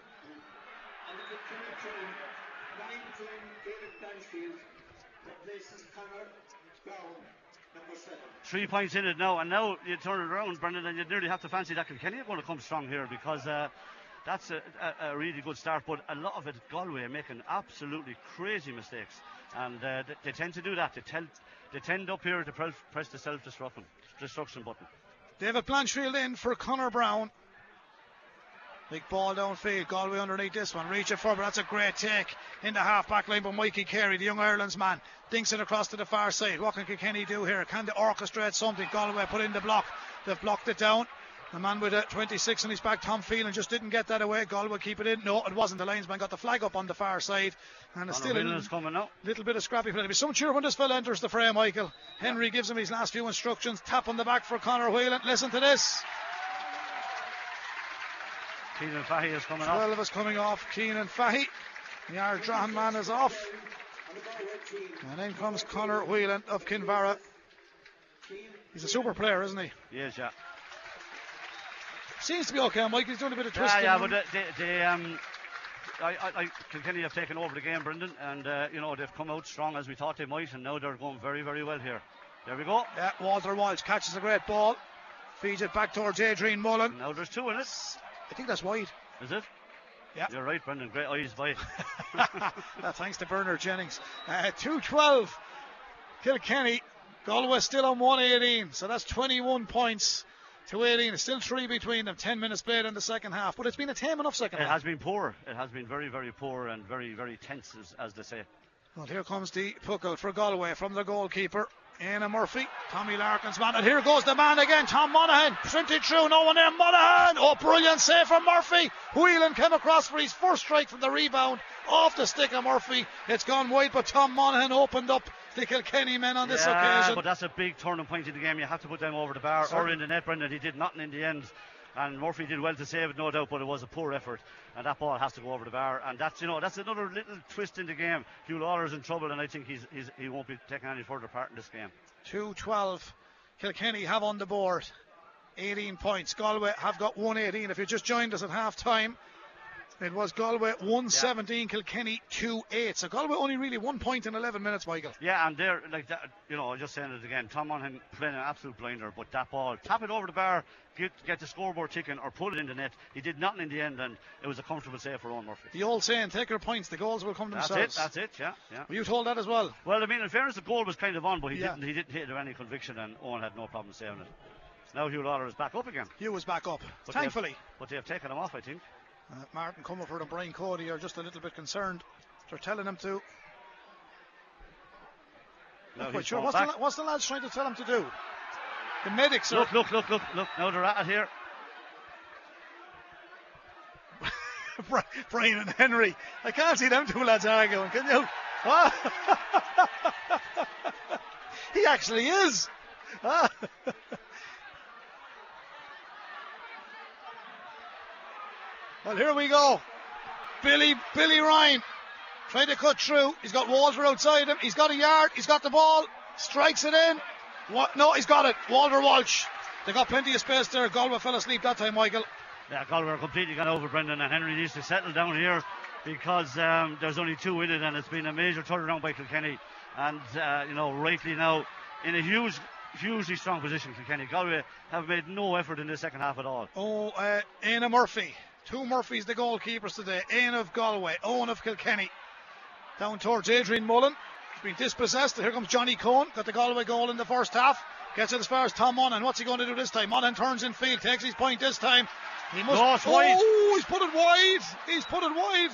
Three points in it now, and now you turn it around, Brendan, and you nearly have to fancy that Kilkenny are going to come strong here because uh, that's a, a, a, really good start. But a lot of it, Galway making absolutely crazy mistakes and uh, they, they, tend to do that. They, tell, they tend up here to press, the self-destruction destruction button. David Blanchfield in for Conor Browne. Big ball downfield. Galway underneath this one. Reach it forward. That's a great take in the half back line by Mikey Carey, the young Ireland's man. Dinks it across to the far side. What can Kilkenny do here? Can they orchestrate something? Galway put in the block. They've blocked it down. The man with a 26 on his back, Tom Phelan, just didn't get that away. Galway keep it in. No, it wasn't. The linesman got the flag up on the far side. And it's still a little, coming now. little bit of scrappy play. There'll be some cheer when this fella enters the frame, Michael. Henry gives him his last few instructions. Tap on the back for Connor Whelan. Listen to this. Cianan Fahy is coming 12 off. 12 is coming off. Cianan Fahy. The Ardrahan man is off. And then comes Conor Whelan of Kinvara. He's a super player, isn't he? Yes, yeah. Seems to be okay, Mike. He's doing a bit of twisting. Yeah, yeah, but they, they um, I, I, I Kilkenny have taken over the game, Brendan, and uh, you know they've come out strong as we thought they might, and now they're going very, very well here. There we go. Yeah, Walter Walsh catches a great ball, feeds it back towards Adrian Mullen. Now there's two in it. I think that's wide. Is it? Yeah. You're right, Brendan. Great eyes, by. thanks to Bernard Jennings. Uh, 212. Kilkenny. Galway still on 118, so that's 21 points to 18. Still three between them. 10 minutes played in the second half, but it's been a tame enough second it half. It has been poor. It has been very, very poor and very, very tense, as, as they say. Well, here comes the puck out for Galway from the goalkeeper. Éanna Murphy, Tommy Larkin's man, and here goes the man again, Tom Monaghan, printed through, no one there, Monaghan, oh brilliant save from Murphy, Whelan came across for his first strike from the rebound, off the stick of Murphy, it's gone wide, but Tom Monaghan opened up the Kilkenny men on this yeah, occasion. but that's a big turning point in the game, you have to put them over the bar, Sorry. or in the net, Brendan, he did nothing in the end. And Murphy did well to save it, no doubt, but it was a poor effort, and that ball has to go over the bar. And that's you know that's another little twist in the game. Huw Lawlor's in trouble, and I think he's, he's he won't be taking any further part in this game. 2 12. Kilkenny have on the board 18 points. Galway have got 118. If you just joined us at half time, it was Galway 117, Kilkenny 2 8. So Galway only really one point in 11 minutes, Michael. Yeah, and they're like that. You know, I'll just saying it again. Tom Monaghan playing an absolute blinder, but that ball, tap it over the bar, get, get the scoreboard ticking, or put it in the net. He did nothing in the end, and it was a comfortable save for Eoin Murphy. The old saying, take your points, the goals will come That's themselves. That's it. That's it. Yeah, yeah. Were you told that as well? Well, I mean, in fairness, the goal was kind of on, but he Yeah. didn't. He didn't hit it with any conviction, and Eoin had no problem saving it. Now Huw Lawlor is back up again. Huw was back up. But they have- Thankfully. but they have taken him off, I think. Uh, Martin Comerford and Brian Cody are just a little bit concerned. They're telling him to. Not quite sure. What's the, what's the lads trying to tell him to do? The medics are. Look, look, look, look, look. Now they're at it here. Bri- Brian and Henry. I can't see them two lads arguing, can you? He actually is. well, here we go. Billy, Billy Ryan trying to cut through. He's got Walter outside him. He's got a yard. He's got the ball. Strikes it in. What? No, he's got it. Walter Walsh. They got plenty of space there. Galway fell asleep that time, Michael. Yeah, Galway completely gone over Brendan, and Henry needs to settle down here because um, there's only two in it, and it's been a major turnaround by Kilkenny. And, uh, you know, rightly now, in a huge, hugely strong position, for Kilkenny. Galway have made no effort in the second half at all. Oh, uh, Éanna Murphy. Two Murphys, the goalkeepers today. Éanna of Galway, Eoin of Kilkenny. Down towards Adrian Mullen. He's been dispossessed. Here comes Johnny Coen. Got the Galway goal in the first half. Gets it as far as Tom Monaghan. What's he going to do this time? Monaghan turns in field, takes his point this time. He must. No, oh, wide. he's put it wide. He's put it wide.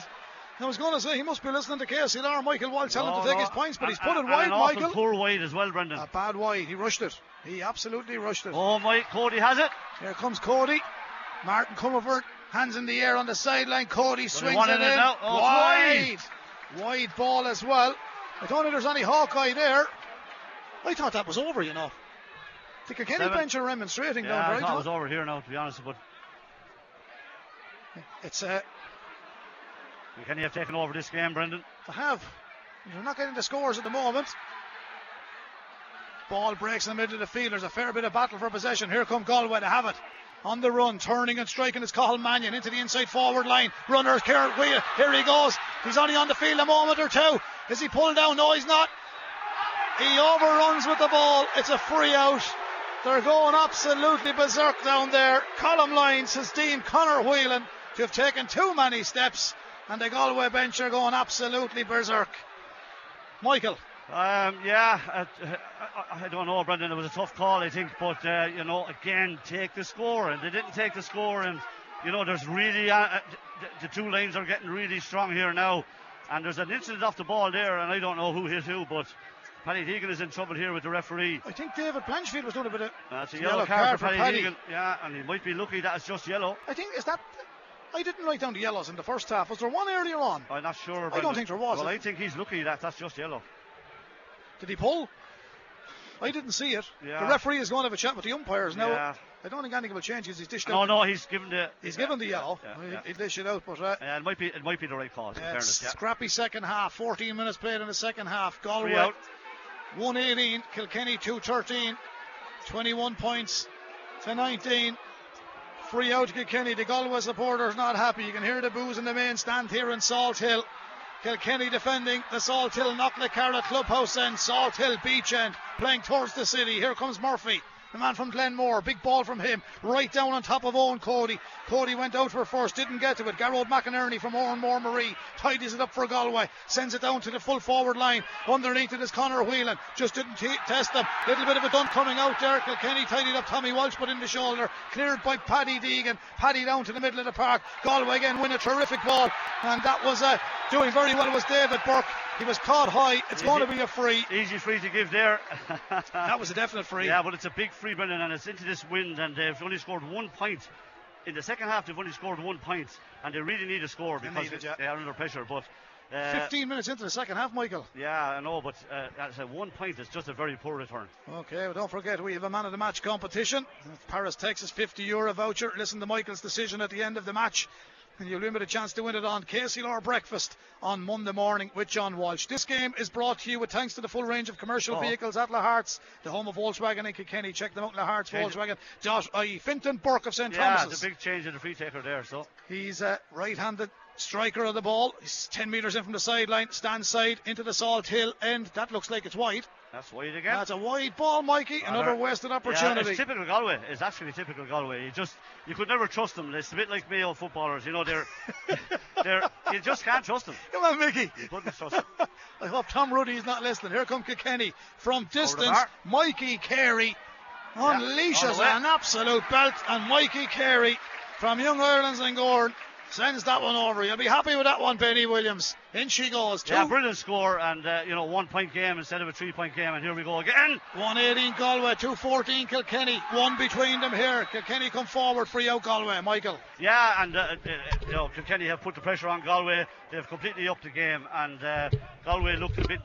I was going to say he must be listening to KCLR. Michael Walsh telling him No, to take no, his points, but he's put it and wide, an Michael. poor wide as well, Brendan. A bad wide. He rushed it. He absolutely rushed it. Oh, my, Cody has it. Here comes Cody. Martin Comerford, hands in the air on the sideline. Cody swings it in it. Oh, wide. Wide ball as well. I don't think there's any Hawkeye there. I thought that was over, you know. The Kilkenny Seven. bench are remonstrating Yeah, down I right thought it was over here now, to be honest, but It's uh, Kilkenny have taken over this game, Brendan. to have. They're not getting the scores at the moment. Ball breaks in the middle of the field. There's a fair bit of battle for possession. Here come Galway to have it. On the run, turning and striking is Cathal Mannion into the inside forward line. Runner, Kerr, Wheel, here he goes. He's only on the field a moment or two. Is he pulled down? No, he's not. He overruns with the ball. It's a free out. They're going absolutely berserk down there. Colm Lyons has deemed Conor Whelan to have taken too many steps, and the Galway bench are going absolutely berserk. Michael, Um, yeah, uh, I, I don't know, Brendan. It was a tough call, I think, but uh, you know, again, take the score, and they didn't take the score, and you know, there's really uh, uh, the, the two lanes are getting really strong here now, and there's an incident off the ball there, and I don't know who hit who, but Paddy Deegan is in trouble here with the referee. I think David Blanchfield was doing a bit of. That's a Yellow yellow, card card, for for Paddy, Paddy. Deegan. Yeah, and he might be lucky that it's just yellow. I think is that. I didn't write down the yellows in the first half. Was there one earlier on? I'm not sure. I don't think there was. Well, I think he's lucky that that's just yellow. Did he pull? I didn't see it. Yeah. The referee is going to have a chat with the umpires now. Yeah. I don't think anything will change he's dished No, out. no, no, he's given the. He's yeah, given the yellow. yeah, He'll- yeah. He'll dish it out, but uh, Yeah, it might be it might be the right call. In yeah, yeah. scrappy second half. 14 minutes played in the second half. Galway out. 118, Kilkenny 213, 21 points to 19. Free out Kilkenny. The Galway supporters not happy. You can hear the boos in the main stand here in Salt Hill. Kilkenny defending the Salt Hill Knocknacarra clubhouse end. Salt Hill beach end playing towards the city. Here comes Murphy. The man from Glenmore, big ball from him, right down on top of Eoin Cody. Cody went out for first, didn't get to it. Gearóid McInerney from Oranmore-Maree tidies it up for Galway, sends it down to the full forward line. Underneath it is Conor Whelan, just didn't t- test them. Little bit of a dunk coming out there. Kilkenny tidied up Tommy Walsh, but in the shoulder, cleared by Paddy Deegan. Paddy down to the middle of the park. Galway again win a terrific ball, and that was uh, doing very well. Was David Burke? He was caught high. It's going to be a free. Easy free to give there. That was a definite free. Yeah, but it's a big free, Brendan, and it's into this wind, and they've only scored one point. In the second half, they've only scored one point, and they really need a score because yeah. they are under pressure. But Uh, 15 minutes into the second half, Michael. Yeah, I know, but uh, as a one point is just a very poor return. Okay, well, don't forget we have a man of the match competition. Paris, Texas, 50 euro voucher. Listen to Michael's decision at the end of the match. And you'll limit a chance to win it on KCLR Breakfast on Monday morning with John Walsh. This game is brought to you with thanks to the full range of commercial Oh. vehicles at Lahart's, the home of Volkswagen in Kilkenny. Check them out, Lahart's Change- Volkswagen. Dot IE. Fintan Burke of St. Thomas yeah, Thomas's. the big change in the free taker there. So He's a right-handed striker of the ball. He's 10 metres in from the sideline, stand side into the Salt Hill end. That looks like it's wide. That's wide again. That's a wide ball, Mikey. Another wasted Yeah, opportunity. it's typical Galway. It's actually typical Galway. You just you could never trust them. It's a bit like Mayo footballers. You know, they're they're you just can't trust them. Come on, Mickey. You couldn't trust them. I hope Tom Ruddy is not listening. Here come Kilkenny from distance. Mikey Carey unleashes way. an absolute belt, and Mikey Carey from Young Ireland's and Gordon sends that one over. You'll be happy with that one, Benny Williams. In she goes. Two. Yeah, brilliant score and uh, you know one point game instead of a three point game. And here we go again. 118 Galway, 214 Kilkenny. One between them here. Kilkenny come forward, free out Galway. Michael. Yeah, and uh, uh, you know Kilkenny have put the pressure on Galway. They've completely upped the game, and uh, Galway looked a bit.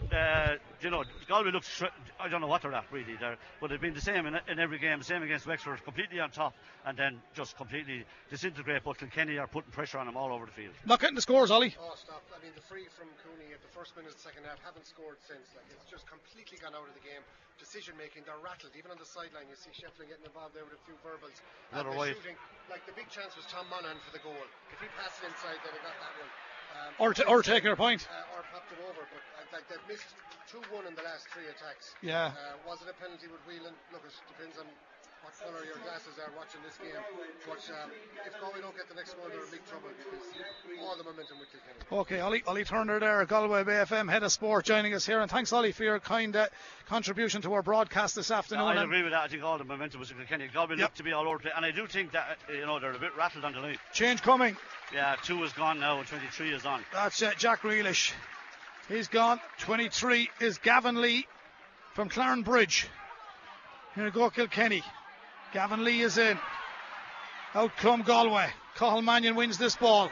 You know, Galway looked. I don't know what they're at really, there, but they've been the same in, in every game. Same against Wexford, completely on top, and then just completely disintegrate. But Kilkenny are putting pressure on them all over the field. Not getting the scores, Ollie. Oh, stop. I mean, the free from Cooney at the first minute of the second half haven't scored since. Like, it's just completely gone out of the game. Decision making, they're rattled. Even on the sideline, you see Shefflin getting involved there with a few verbals. And Another the shooting, like, the big chance was Tom Monaghan for the goal. If he passed it inside, they'd have got that one. Um, Or, t- or taking a point. uh, or popped it over, but uh, like they've missed 2 1 in the last three attacks. Yeah. Uh, was it a penalty with Whelan? Look, it depends on what colour your glasses are watching this game. But um, if Galway don't get the next one, they're in big trouble because all the momentum with Kilkenny. Okay, Ollie, Ollie Turner there, Galway Bay FM, head of sport, joining us here. And thanks, Ollie, for your kind uh, contribution to our broadcast this afternoon. I agree with that. I think all the momentum was in Kilkenny. Galway Yep. looked to be all over the and I do think that uh, you know they're a bit rattled on the line. change coming. Yeah, two is gone now, 23 is on. That's uh, Jack Grealish. He's gone. 23 is Gavin Lee from Clarinbridge. Here we go, Kilkenny. Gavin Lee is in. Out come Galway. Cathal Mannion wins this ball.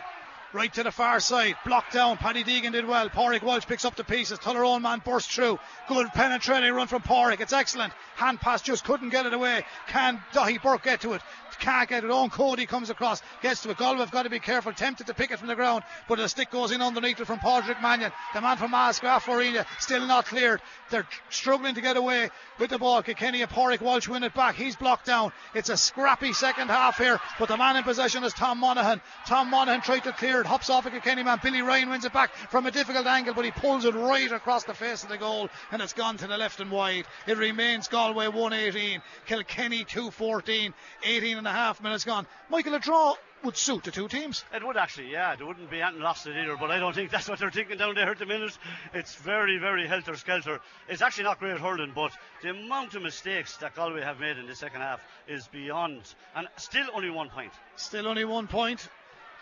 Right to the far side. Blocked down. Paddy Deegan did well. Pádraig Walsh picks up the pieces. Tullaroan man bursts through. Good penetrating run from Pádraig. It's excellent. Hand pass just couldn't get it away. Can Daithí Burke get to it? Can't get it. Eoin Cody comes across. Gets to it. Galway have got to be careful. Tempted to pick it from the ground. But the stick goes in underneath it from Pádraig Mannion. The man from Ahascragh-Fohenagh still not cleared. They're struggling to get away with the ball. Kilkenny and Pádraig Walsh win it back. He's blocked down. It's a scrappy second half here. But the man in possession is Tom Monaghan. Tom Monaghan tried to clear Hops off a Kilkenny man. Billy Ryan wins it back from a difficult angle, but he pulls it right across the face of the goal and it's gone to the left and wide. It remains Galway 118, Kilkenny 214, 18 and a half minutes gone. Michael, a draw would suit the two teams. It would actually, yeah. There wouldn't be anything lost it either, but I don't think that's what they're thinking down there at the minute. It's very, very helter skelter. It's actually not great hurling, but the amount of mistakes that Galway have made in the second half is beyond. And still only one point. Still only one point.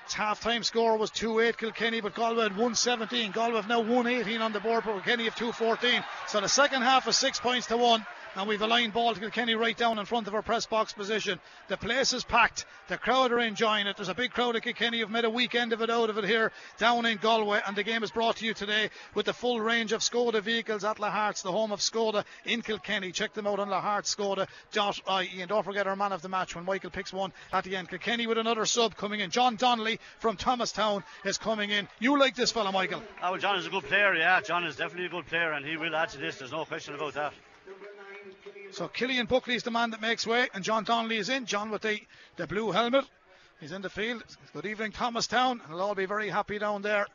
Its half-time score was 2-8 Kilkenny, but Galway had 117. Galway have now 118 on the board, but Kilkenny have 214. So the second half is six points to one. And we've a line ball to Kilkenny right down in front of our press box position. The place is packed. The crowd are enjoying it. There's a big crowd at Kilkenny who've made a weekend of it out of it here down in Galway. And the game is brought to you today with the full range of Skoda vehicles at Lahart's, the home of Skoda in Kilkenny. Check them out on lahartskoda.ie. And don't forget our man of the match when Michael picks one at the end. Kilkenny with another sub coming in. John Donnelly from Thomastown is coming in. You like this fella, Michael? Oh, well, John is a good player, yeah. John is definitely a good player, and he will add to this. There's no question about that. So Killian Buckley is the man that makes way, and John Donnelly is in. John with the, the blue helmet. He's in the field. Good evening, Thomastown. And they'll all be very happy down there.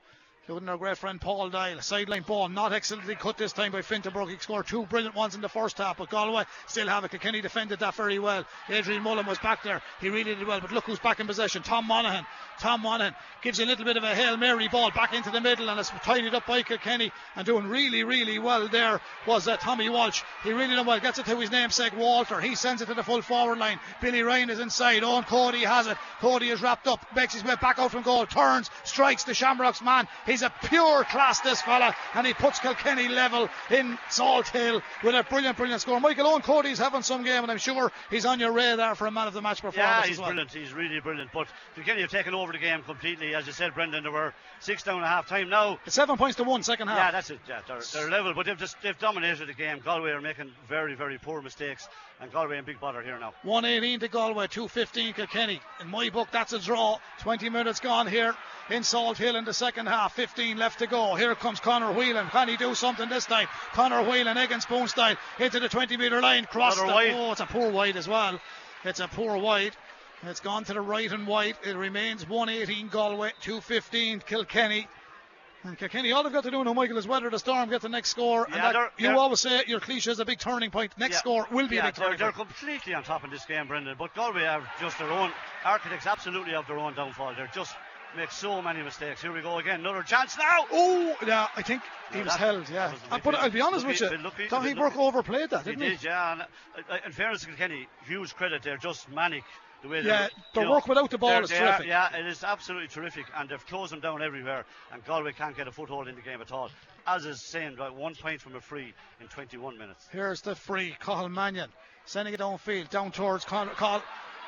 Including our great friend Paul Dial. Sideline ball, not excellently cut this time by Fintan Burke. He scored two brilliant ones in the first half, but Galway still have it. Kilkenny defended that very well. Adrian Mullen was back there. He really did well. But look who's back in possession. Tom Monaghan. Tom Monaghan gives a little bit of a Hail Mary ball back into the middle, and it's tidied up by Kilkenny. And doing really, really well there was uh, Tommy Walsh. He really done well. Gets it to his namesake Walter. He sends it to the full forward line. Billy Ryan is inside. Eoin Cody has it. Cody is wrapped up. Makes his way back out from goal. Turns. Strikes the Shamrocks man. He He's a pure class, this fella, and he puts Kilkenny level in Salthill with a brilliant, brilliant score. Michael Eoin Cody's having some game, and I'm sure he's on your radar for a man of the match performance. Yeah, he's well. brilliant. He's really brilliant. But Kilkenny have taken over the game completely. As you said, Brendan, there were six down at half time. Now, it's seven points to one, second half. Yeah, that's it. Yeah, they're, they're level, but they've just they've dominated the game. Galway are making very, very poor mistakes, and Galway in big bother here now. 118 to Galway, 215 Kilkenny. In my book, that's a draw. 20 minutes gone here in Salthill in the second half. 15 left to go. Here comes Conor Whelan. Can he do something this time? Conor Whelan, and spoon style, into the 20 metre line. Cross the, wide. Oh, it's a poor wide as well. It's a poor wide. It's gone to the right and white. It remains 118 Galway, 215 Kilkenny. And Kilkenny, all they've got to do now, Michael, is weather the storm, get the next score. Yeah, and that, they're- you they're- always say your cliche is a big turning point. Next Yeah. score will be yeah, a big they're, turning they're completely on top in this game, Brendan. But Galway are just their own architects, absolutely of their own downfall. They're just make so many mistakes. Here we go again, another chance now. Oh, yeah, I think he No, was held, yeah. was Uh, bit- but I'll be honest with you, lucky- Tommy Burke overplayed that, didn't he? did, yeah. And, uh, in fairness to Kilkenny, huge credit. They're just manic. The way Yeah, their you know, work without the ball is they are- terrific. yeah, it is absolutely terrific, and they've closed them down everywhere. And Galway can't get a foothold in the game at all. As is saying, right, one point from a free in 21 minutes. Here's the free, Cathal Mannion sending it downfield, down towards Cahill.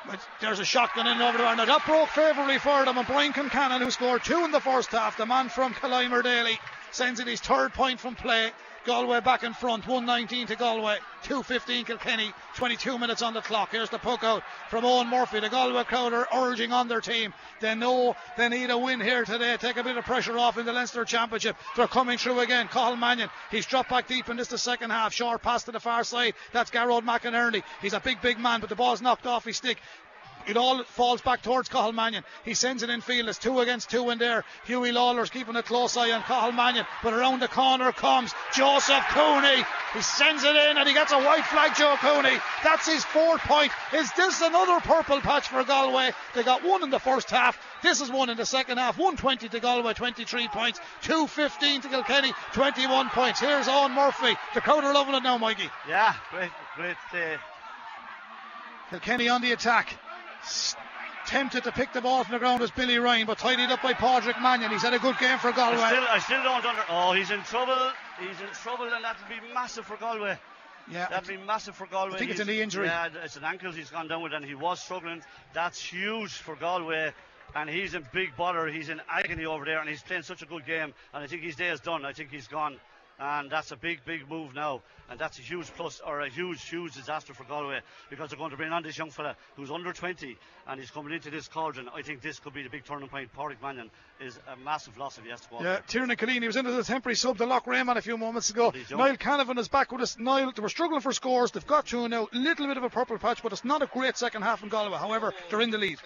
But There's a shotgun in over there. Now that broke favourably for them. And Brian Concannon, who scored two in the first half, the man from Killimordaly, sends in his third point from play. Galway back in front, 119 to Galway, 215 Kilkenny, 22 minutes on the clock. Here's the poke out from Eoin Murphy. The Galway crowd are urging on their team. They know they need a win here today, take a bit of pressure off in the Leinster Championship. They're coming through again. Cathal Mannion, he's dropped back deep in this the second half. Short pass to the far side. That's Gearóid McInerney. He's a big, big man, but the ball's knocked off his stick. It all falls back towards Cathal Mannion. He sends it in field. It's two against two in there. Huw Lawlor's keeping a close eye on Cathal Mannion. But around the corner comes Joseph Cooney. He sends it in and he gets a white flag, Joe Cooney. That's his fourth point. Is this another purple patch for Galway? They got one in the first half. This is one in the second half. 120 to Galway, 23 points. 215 to Kilkenny, 21 points. Here's Eoin Murphy. The crowd are loving it now, Mikey. Yeah, great, great. Uh, Kilkenny on the attack. Tempted to pick the ball from the ground was Billy Ryan, but tidied up by Pádraig Mannion. He's had a good game for Galway. I still, I still don't under. Oh, he's in trouble. He's in trouble, and that'll be massive for Galway. yeah, That'd be massive for Galway. I think it's a He's- knee injury. Yeah, it's an ankle he's gone down with, and he was struggling. That's huge for Galway, and he's in big bother. He's in agony over there, and he's playing such a good game. And I think his day is done. I think he's gone, and that's a big, big move now. And that's a huge plus or a huge, huge disaster for Galway because they're going to bring on this young fella who's under 20 and he's coming into this cauldron. I think this could be the big turning point. Pádraig Mannion is a massive loss if he has to go. Yeah, there. Tiernan Collini was into the temporary sub to lock Raymond a few moments ago. Niall Canavan is back with us. Niall, they were struggling for scores. They've got two now. Little bit of a purple patch, but it's not a great second half in Galway. However, they're in the lead.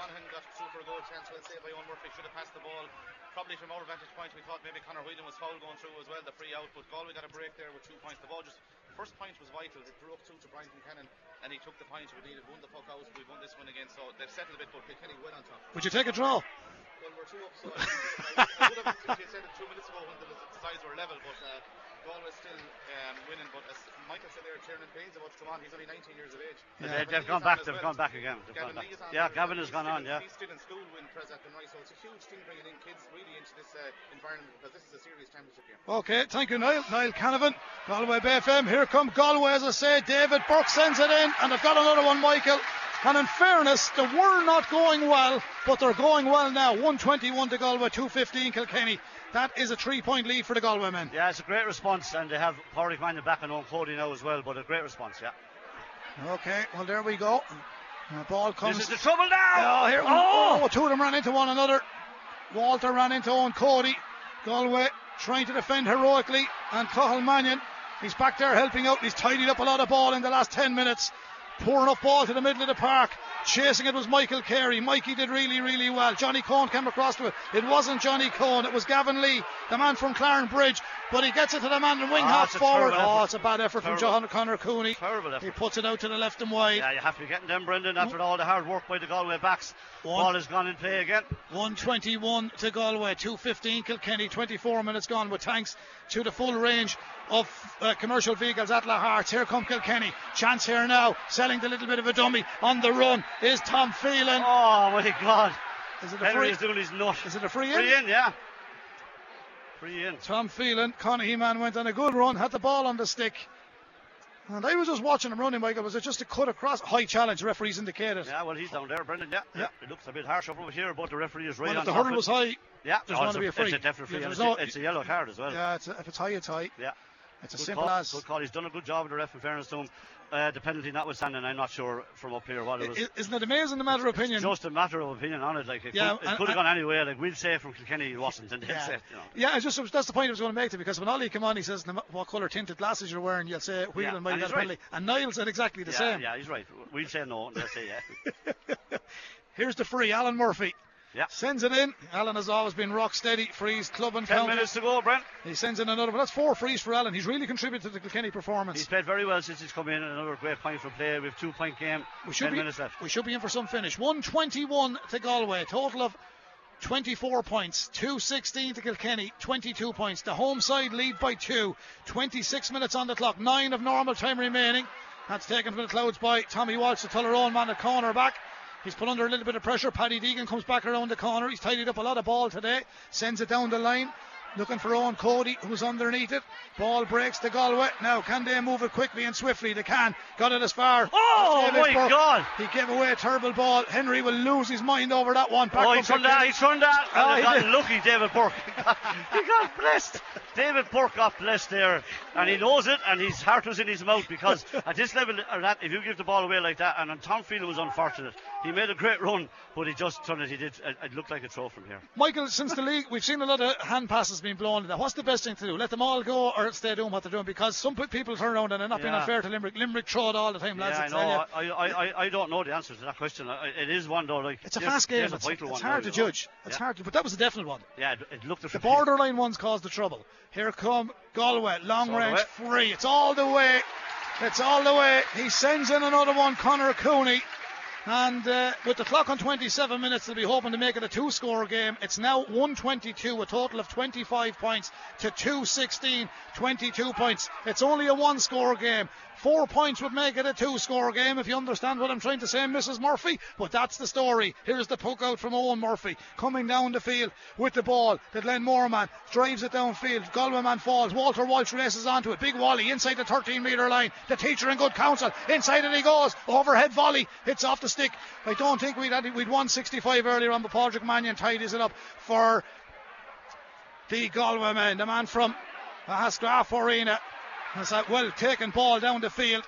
Monaghan got through for a goal chance. Well saved by Eoin Murphy. Should have passed the ball. Probably from our vantage point, we thought maybe Conor Whelan was foul going through as well. The free out, but Galway got a break there with two points. The ball just first point was vital. It broke through to Brian Cannon, and he took the point. We needed one the puck out. We won this one again, so they've settled a bit. But Kilkenny went on top. Would you take a draw? Well, we're two up, so I I would have said it two minutes ago when the, the sides were level, but uh, Galway still um, winning. But as Michael said there, Tiernan Payne's about to come on. He's only 19 years of age. They- Gavin they've Lee gone back. They've well. gone back again. Gavin gone back. Lee on Yeah, there. Gavin has He's gone still on. in- Yeah. He's still in school in Present and Rice, so it's a huge thing bringing in kids really into this uh, environment because this is a serious championship game. Okay, thank you, Niall. Niall Canavan, Galway Bay FM. Here come Galway, as I say. David Burke sends it in, and they've got another one, Michael. And in fairness, they were not going well, but they're going well now. 121 to Galway, 215 Kilkenny. That is a three point lead for the Galway men. Yeah, it's a great response, and they have Pádraig Mannion back on Eoin Cody now as well. But a great response. Yeah. Okay, well, there we go. The ball comes. This is the trouble now. Oh, here. Oh! Oh, two of them ran into one another. Walter ran into Eoin Cody. Galway trying to defend heroically. And Cathal Mannion, he's back there helping out. He's tidied up a lot of ball in the last 10 minutes. Pouring up ball to the middle of the park. Chasing it was Michael Carey. Mikey did really, really well. Johnny Coen came across to it. It wasn't Johnny Coen, it was Gavin Lee, the man from Clarinbridge. But he gets it to the man in wing Oh, half forward. Oh, it's a bad effort from Terrible. John Conor Cooney. Terrible effort. He puts it out to the left and wide. Yeah, you have to be getting them, Brendan, after all the hard work by the Galway backs. One. Ball has gone in play again. 121 to Galway, 215 Kilkenny, 24 minutes gone with thanks to the full range of uh, commercial vehicles at Lahart's. Here come Kilkenny. Chance here now, selling the little bit of a dummy on the run is Tom Phelan. Oh my God! Is it a Henry free? is doing his nut. Is it a free in? Free in, yeah. Free in. Tom Phelan, Connie man went on a good run, had the ball on the stick. And I was just watching him running, Michael. Was it just a cut across? High challenge, referees indicated. Yeah, well, he's down there, Brendan. Yeah, Yeah. It looks a bit harsh over here, but the referee is right Well, on if the hurdle was high, Yeah, there's oh, going it's to be a free. It's a definite free. Yeah, it's, no- a, it's a yellow card as well. yeah, it's if it's high, it's high. Yeah. It's as Good simple call, as. Good call. He's done a good job with the ref, in fairness to him. Uh, the penalty notwithstanding, I'm not sure from up here what it was. Isn't it amazing the matter of opinion? just a matter of opinion on it. Like it Yeah, could, it could have gone anyway. Like we'll say from Kilkenny, it wasn't, and Yeah, say, you know. yeah it's just that's the point I was going to make to because when Ollie came on, he says, "What colour tinted glasses you're wearing?" You'll say, "Whelan Yeah, and he's a penalty," and Niall said exactly the yeah, same. yeah, he's right. We'll say no, and they'll say yeah. Here's the free, Alan Murphy. Yeah. Sends it in. Alan has always been rock steady. Frees, club and Ten minutes to go, Brent. He sends in another one. That's four frees for Alan. He's really contributed to the Kilkenny performance. He's played very well since he's come in. Another great point for play. We've two point game. We should Ten be, minutes left. We should be in for some finish. 121 to Galway. Total of 24 points. 216 to Kilkenny. 22 points. The home side lead by two. 26 minutes on the clock. Nine of normal time remaining. That's taken from the clouds by Tommy Walsh, the Tullaroan man at corner back. He's put under a little bit of pressure. Paddy Deegan comes back around the corner. He's tidied up a lot of ball today. Sends it down the line. Looking for Eoin Cody, who's underneath it. Ball breaks to Galway. Now, can they move it quickly and swiftly? They can. Got it as far. Oh, my Burke. God. He gave away a terrible ball. Henry will lose his mind over that one. Back Oh, oh he turned that. He turned that. Oh, he got did. lucky, David Burke. he got, blessed. David Burke got blessed there, and he knows it, and his heart was in his mouth because at this level, or that, if you give the ball away like that, and Tom Phelan was unfortunate. He made a great run, but he just turned it. He did. It, it looked like a throw from here. Michael, since the league, we've seen a lot of hand passes being blown. Now, what's the best thing to do? Let them all go or stay doing what they're doing? Because some people turn around and they're not being Yeah. unfair to Limerick. Limerick throw it all the time, lads. yeah, I know. I, I, I, I don't know the answer to that question. It is one though. Like It's a fast game. there's a It's, vital it's one hard to know. judge. It's Yeah. hard to, but that was a definite one. Yeah, it, it looked a The borderline ones caused the trouble. Here come Galway, long range free. It's all the way. It's all the way. He sends in another one, Conor Cooney. And uh, with the clock on 27 minutes, they'll be hoping to make it a two score game. It's now 122, a total of 25 points to 216, 22 points. It's only a one score game. Four points would make it a two score game if you understand what I'm trying to say, Mrs. Murphy. But that's the story. Here's the poke out from Eoin Murphy coming down the field with the ball. The Glenmore man drives it downfield. Galway man falls. Walter Walsh races onto it. Big Wally inside the 13 metre line. The teacher in good counsel. Inside it he goes. Overhead volley. Hits off the stick. I don't think we'd had we'd won 65 earlier on, but Pádraig Mannion tidies it up for the Galway man, the man from Ahascragh-Fohenagh. Has that well taken ball down the field.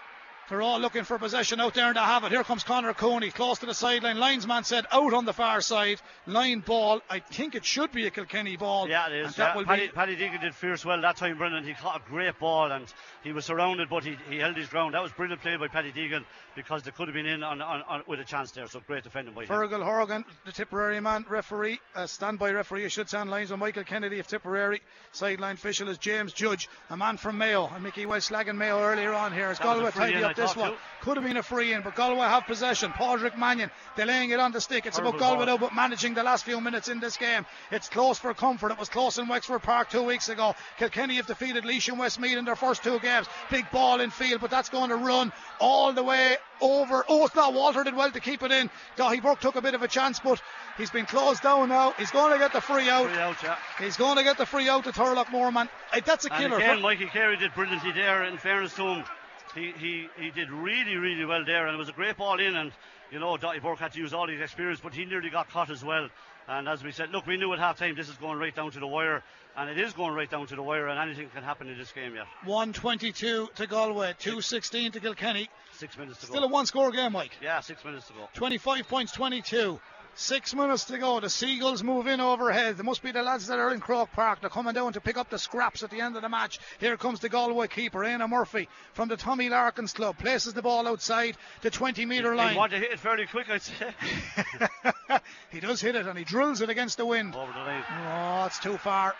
They're all looking for possession out there and they have it. Here comes Conor Cooney, close to the sideline. Linesman said out on the far side. Line ball. I think it should be a Kilkenny ball. Yeah, it is. Yeah. Paddy, be Paddy Deegan did fierce well that time, Brendan. He caught a great ball and he was surrounded, but he, he held his ground. That was brilliant play by Paddy Deegan because they could have been in on, on, on with a chance there. So great defending by him. Fergal Horgan, the Tipperary man, referee, uh, standby referee, I should say, on lines with Michael Kennedy of Tipperary. Sideline official is James Judge, a man from Mayo. And Mickey was slagging Mayo earlier on here. As That was a Galway tidy up this one. Could have been a free in, but Galway have possession. Pádraig Mannion delaying it on the stick. It's about Terrible Galway now, but managing the last few minutes in this game. It's close for comfort. It was close in Wexford Park two weeks ago. Kilkenny have defeated Laois and Westmeath in their first two games. Big ball in field, but that's going to run all the way over. Oh, it's not. Walter did well to keep it in. Daithí Burke took a bit of a chance, but he's been closed down now. He's going to get the free out. Free out, yeah. He's going to get the free out to Turloughmore man. That's a And killer. again, Mikey Carey did brilliantly there. In fairness to him, he, he, he did really, really well there, and it was a great ball in. And you know, Daithí Burke had to use all his experience, but he nearly got caught as well. And as we said, look, we knew at half time this is going right down to the wire, and it is going right down to the wire, and anything can happen in this game yet. 122 to Galway, 216 to Kilkenny. Six minutes to Still go. Still a one score game, Mike. yeah, six minutes to go. 25 points, 22. Six minutes to go. The Seagulls move in overhead. There must be the lads that are in Croke Park. They're coming down to pick up the scraps at the end of the match. Here comes the Galway keeper, Éanna Murphy, from the Tommy Larkins club. Places the ball outside the 20 metre line. want to hit it fairly quick, I'd say. he does hit it and he drills it against the wind. Over the line. Oh, it's too far.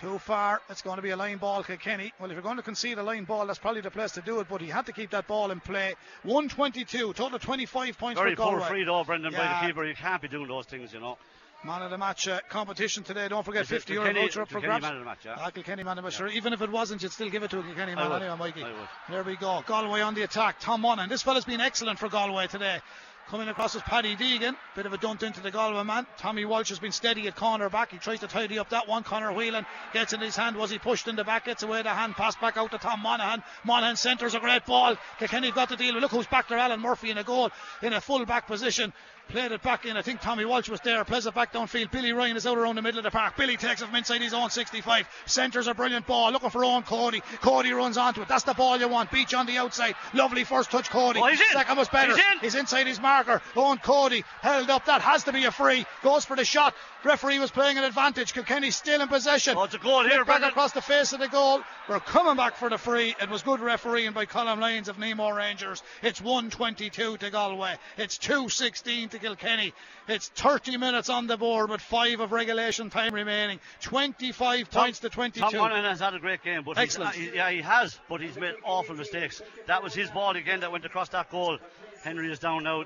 Too far. It's going to be a line ball, Kilkenny. Well, if you're going to concede a line ball, that's probably the place to do it. But he had to keep that ball in play. 122, total 25 points Very for poor Galway. free though, Brendan, by Yeah. the keeper. You can't be doing those things, you know. Man of the match uh, competition today. Don't forget Is 50 euro voucher up for grabs. man of the match, yeah. Ah, Kilkenny man of the match. Sure, even if it wasn't, you'd still give it to a Kilkenny man anyway, Mikey. There we go. Galway on the attack. Tom Monaghan. This fella's been excellent for Galway today. Coming across is Paddy Deegan. Bit of a dunt into the Galway man. Tommy Walsh has been steady at corner back. He tries to tidy up that one. Conor Whelan gets in his hand. Was he pushed in the back? Gets away the hand. Pass back out to Tom Monaghan. Monaghan centres a great ball. Kilkenny got the deal. Look who's back there. Alan Murphy in a goal in a full back position. Played it back in. I think Tommy Walsh was there. Plays it back downfield. Billy Ryan is out around the middle of the park. Billy takes it from inside his own 65. Centres a brilliant ball. Looking for Eoin Cody. Cody runs onto it. That's the ball you want. Beach on the outside. Lovely first touch, Cody. Oh, he's in. Second was better. He's in. He's inside his marker. Eoin Cody held up. That has to be a free. Goes for the shot. Referee was playing an advantage. Kilkenny still in possession. Oh, it's a goal here, back Brendan. across the face of the goal. We're coming back for the free. It was good refereeing by Colm Lyons of Nemo Rangers. It's 122 to Galway. It's 216 to Kilkenny. It's 30 minutes on the board with five of regulation time remaining. 25 points to 22. Tom Monaghan has had a great game, but he's- Excellent. he- yeah, he has, but he's made awful mistakes. That was his ball again that went across that goal. Henry is down now, uh,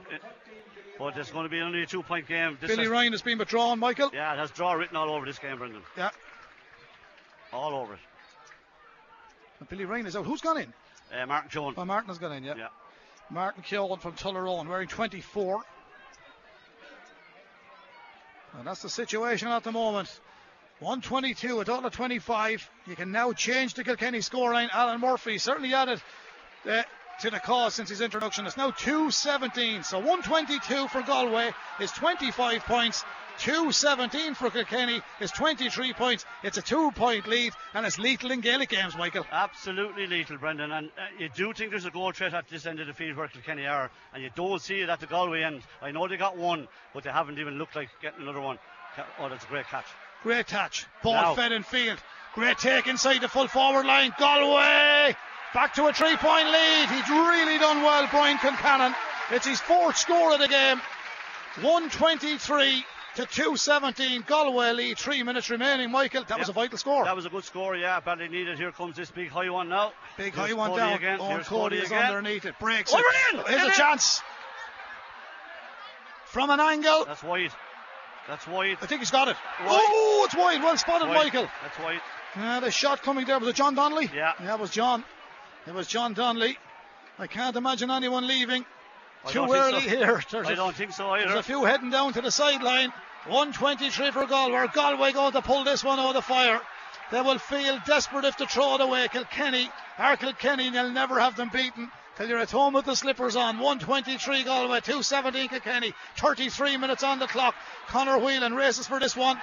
but it's going to be only a two-point game. This Billy has- Ryan has been withdrawn, Michael. Yeah, it has draw written all over this game, Brendan. Yeah. All over it. And Billy Ryan is out. Who's gone in? Uh, Martin Jones. Oh, Martin has gone in, yeah. Yeah. Martin Keoghan from Tullaroan wearing 24. And that's the situation at the moment. 122, a of 25. You can now change the Kilkenny scoreline. Alan Murphy certainly added uh, to the cause since his introduction. It's now 217. So 122 for Galway is 25 points. 217 for Kilkenny is 23 points. It's a two point lead and it's lethal in Gaelic games, Michael. Absolutely lethal, Brendan. And uh, you do think there's a goal threat at this end of the field where Kilkenny are, and you don't see it at the Galway end. I know they got one, but they haven't even looked like getting another one. Oh, that's a great catch. Great touch. Ball Now. fed in field. Great take inside the full forward line. Galway back to a three point lead. He's really done well, Brian Concannon. It's his fourth score of the game. 123 to 217. Galway lead. Three minutes remaining. Michael, that was a vital score. That was a good score, yeah. Badly needed. Here comes this big high one now. Big Here's high one Cody down. Again. Owen Here's Cody is again. underneath it. Breaks Over it. in! Here's In a it! chance. From an angle. That's wide. That's wide. I think he's got it. Wide. Oh, it's wide. Well spotted, Wide. Michael. That's wide. Uh, the shot coming there was it John Donnelly? Yeah. Yeah, it was John. It was John Donnelly. I can't imagine anyone leaving I too early so. here. There's I a- don't think so There's either. a few heading down to the sideline. 123 for Galway. Galway going to pull this one out of the fire. They will feel desperate if to throw it away. Kilkenny, our Kilkenny, they'll never have them beaten till you're at home with the slippers on. 123 Galway, 217 Kilkenny, 33 minutes on the clock. Conor Whelan races for this one.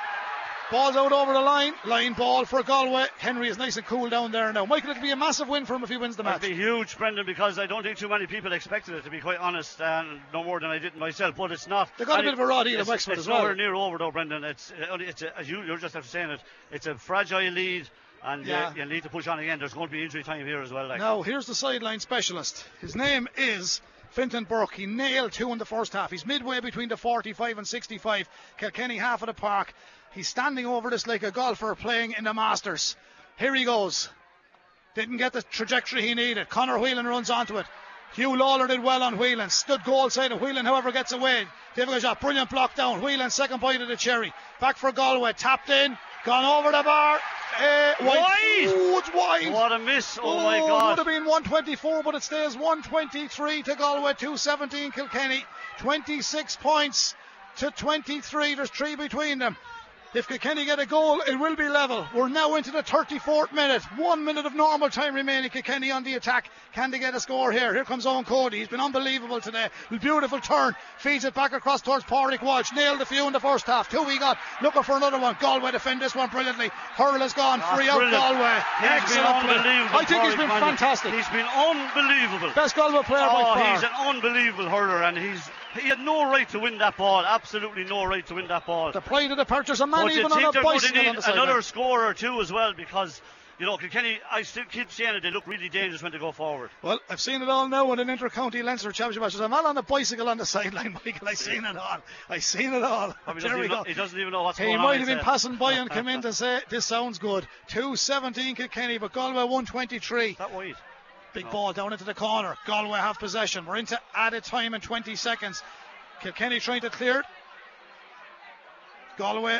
Ball's out over the line. Line ball for Galway. Henry is nice and cool down there now. Michael, it'll be a massive win for him if he wins the match. Match. be huge, Brendan, because I don't think too many people expected it, to be quite honest, and no more than I did myself. But it's not. They got a bit of a it's, of Wexford as well. It's nowhere near over, though, Brendan. It's, uh, it's a, as you, you're just saying it, it's a fragile lead, and Yeah. uh, you need to push on again. There's going to be injury time here as well. Like. Now, here's the sideline specialist. His name is Fintan Burke. He nailed two in the first half. He's midway between the 45 and 65. Kilkenny half of the park. He's standing over this like a golfer playing in the Masters. Here he goes. Didn't get the trajectory he needed. Conor Whelan runs onto it. Huw Lawlor did well on Whelan. Stood goal side of Whelan, however, gets away. Difficult shot. Brilliant block down. Whelan, second point of the cherry. Back for Galway. Tapped in. Gone over the bar. Uh, wide. Wide. It's wide. What a miss! Oh, my God. It would have been 124, but it stays 123 to Galway, 217 Kilkenny, 26 points to 23. There's three between them. If Kilkenny get a goal, it will be level. We're now into the 34th minute. One minute of normal time remaining. Kilkenny on the attack. Can they get a score here? Here comes Eoin Cody. He's been unbelievable today. Beautiful turn. Feeds it back across towards Pádraig Walsh. Nailed a few in the first half. Two we got. Looking for another one. Galway defend this one brilliantly. Hurl has gone. That's Free out brilliant. Galway. He's been unbelievable. I think he's been fantastic. He's been unbelievable. Best Galway player Oh, by far. he's an unbelievable hurler, and he's he had no right to win that ball. Absolutely no right to win that ball. the pride of the purchase. A man but even on a bicycle on the side. another score or two as well because. You know, Kilkenny, I still keep saying it, they look really dangerous when they go forward. Well, I've seen it all now in an inter-county Leinster Championship match. There's a man on a bicycle on the sideline, Michael. I've seen it all. I've seen it all. There we go. he doesn't even know what's He going on. He might have been say. passing by and come in to say this sounds good. 217 Kilkenny, but Galway 123. That wide. Big ball down into the corner. Galway have possession. We're into added time in 20 seconds. Kilkenny trying to clear it. Galway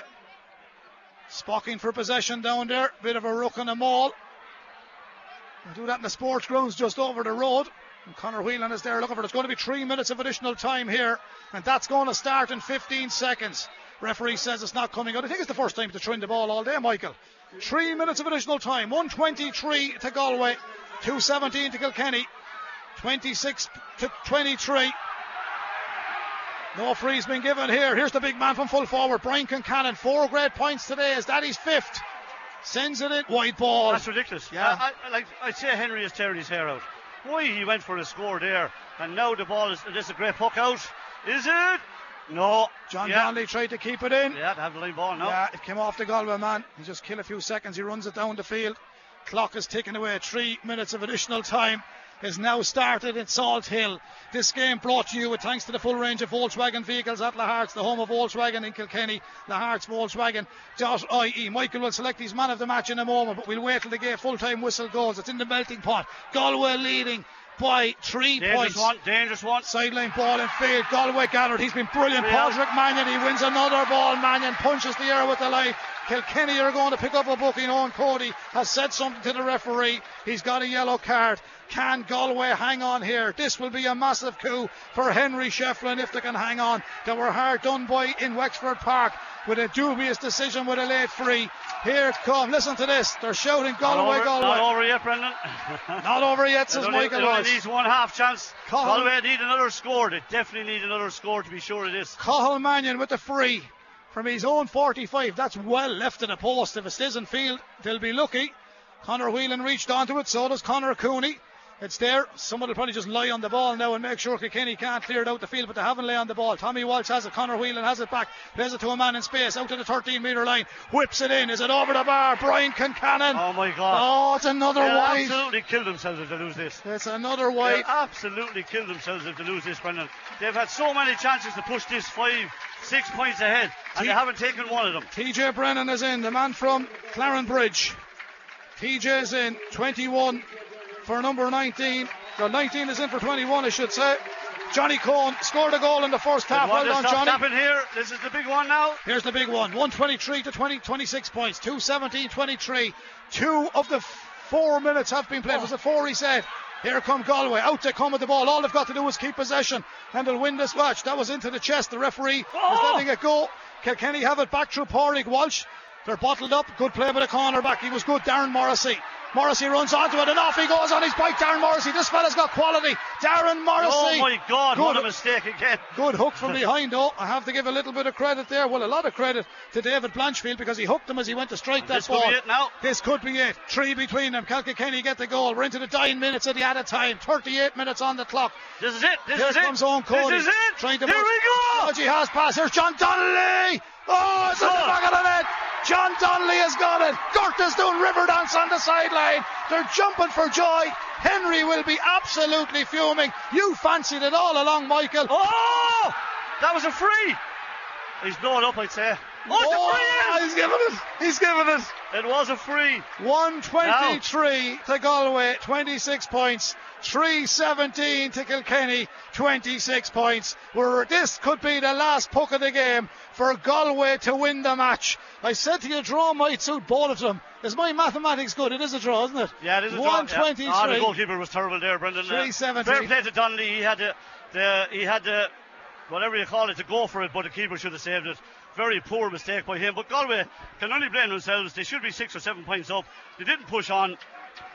spocking for possession down there. Bit of a rook on the maul. We'll do that in the sports grounds just over the road. And Conor Whelan is there looking for it. It's going to be three minutes of additional time here, and that's going to start in 15 seconds. Referee says it's not coming out. I think it's the first time to trim the ball all day, Michael. Three minutes of additional time. 123 to Galway, 217 to Kilkenny, 26 to 23. No free's been given here. Here's the big man from full forward, Brian Concannon. Four great points today as that is fifth. Sends it in, white ball. That's ridiculous. Yeah. I, I, like I'd say Henry is tearing his hair out. Why he went for a score there, and now the ball is this is a great puck out. Is it? No. John yeah. Donnelly tried to keep it in. Yeah, to have the line ball now. Yeah, it came off the Galway man. He just killed a few seconds. He runs it down the field. Clock is ticking away. Three minutes of additional time is now started in Salthill. This game brought to you with thanks to the full range of Volkswagen vehicles at Lahart's, the home of Volkswagen in Kilkenny. Lahart's Volkswagen.ie. Michael will select his man of the match in a moment, but we'll wait till the game full time whistle goes. It's in the melting pot. Galway leading by three Dangerous points. one, dangerous one. Sideline ball in field. Galway gathered. He's been brilliant. Yeah. Patrick Mannion. He wins another ball. Mannion punches the air with the light. Kilkenny are going to pick up a booking. Eoin Cody has said something to the referee. He's got a yellow card. Can Galway hang on here? This will be a massive coup for Henry Shefflin if they can hang on. They were hard done by in Wexford Park with a dubious decision with a late free. Here it comes. Listen to this. They're shouting Not Galway, over, Galway. not over yet, Brendan. Not over yet, says only, Michael Walsh. needs one half chance. Cahill- Galway need another score. They definitely need another score to be sure of this. Cathal Mannion with the free from his own 45. That's well left of the post. If it stays in field, they'll be lucky. Conor Whelan reached onto it, so does Conor Cooney. It's there. Someone will probably just lie on the ball now and make sure Kilkenny can't clear it out the field, but they haven't lay on the ball. Tommy Walsh has it. Conor Whelan has it back. Plays it to a man in space out to the 13 metre line. Whips it in. Is it over the bar? Brian Concannon. Oh my God. Oh, it's another They'll wide. absolutely kill themselves if they lose this. It's another They'll wide. absolutely kill themselves if they lose this, Brendan. They've had so many chances to push this five, six points ahead, and T- they haven't taken one of them. TJ Brennan is in, the man from Clarinbridge. TJ's in, 21 for number 19. Well, 19 is in for 21, I should say. Johnny Coen scored a goal in the first half. Well done, Johnny. tapping here. This is the big one now. Here's the big one 123 to 20, 26 points. 217 23. Two of the four minutes have been played. Was it four, he said? Here come Galway. Out they come with the ball. All they've got to do is keep possession and they'll win this match. That was into the chest. The referee is Oh! letting it go. Can Kilkenny have it back through Pádraig Walsh. They're bottled up. Good play by the cornerback. He was good. Darren Morrissey. Morrissey runs onto it and off he goes on his bike. Darren Morrissey. This fella's got quality. Darren Morrissey. Oh my God, what Good. a mistake again. Good hook from behind, though. I have to give a little bit of credit there. Well, a lot of credit to David Blanchfield because he hooked him as he went to strike that This ball. could be it now. This could be it. Three between them. Kilkenny get the goal. We're into the dying minutes of the added time. 38 minutes on the clock. This is it. This Here is it. comes Eoin Cody. This is it. Trying to Here we go. Dodgy has pass. Here's John Donnelly. Oh, it's in the Oh. back of the net. John Donnelly has got it. Gert is doing river dance on the sideline. They're jumping for joy. Henry will be absolutely fuming. You fancied it all along, Michael. Oh, that was a free. He's blown up, I'd say. Oh, it's a free. he's given it. He's given it. It was a free. 123 to Galway, 26 points. 317 to Kilkenny, 26 points. Where this could be the last puck of the game for Galway to win the match. I said to you, draw might suit both of them. Is my mathematics good? It is a draw, isn't it? Yeah, it is a draw. 123. Yeah. Ah, the goalkeeper was terrible there, Brendan. Uh, 370. Fair play to Donnelly. He had to, the, he had to, whatever you call it, to go for it, but the keeper should have saved it. Very poor mistake by him. But Galway can only blame themselves. They should be six or seven points up. They didn't push on,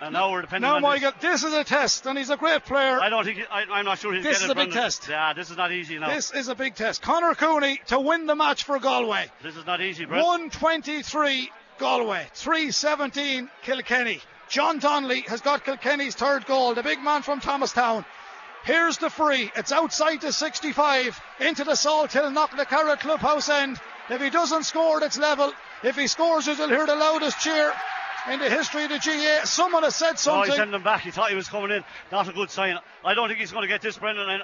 and now we're depending on. Now, on Michael, this. this is a test, and he's a great player. I don't think. He, I, I'm not sure he'll This is a big test. Yeah, this is not easy now. This is a big test. Conor Cooney to win the match for Galway. This is not easy, Brent. 123 Galway, 317 Kilkenny. John Donnelly has got Kilkenny's third goal, the big man from Thomastown. Here's the free. It's outside the 65 into the Salthill, knock the Carrot Clubhouse end. If he doesn't score, it's level. If he scores you'll hear the loudest cheer in the history of the GA. Someone has said Oh, something. he sent him back. He thought he was coming in. Not a good sign. I don't think he's going to get this, Brendan. And,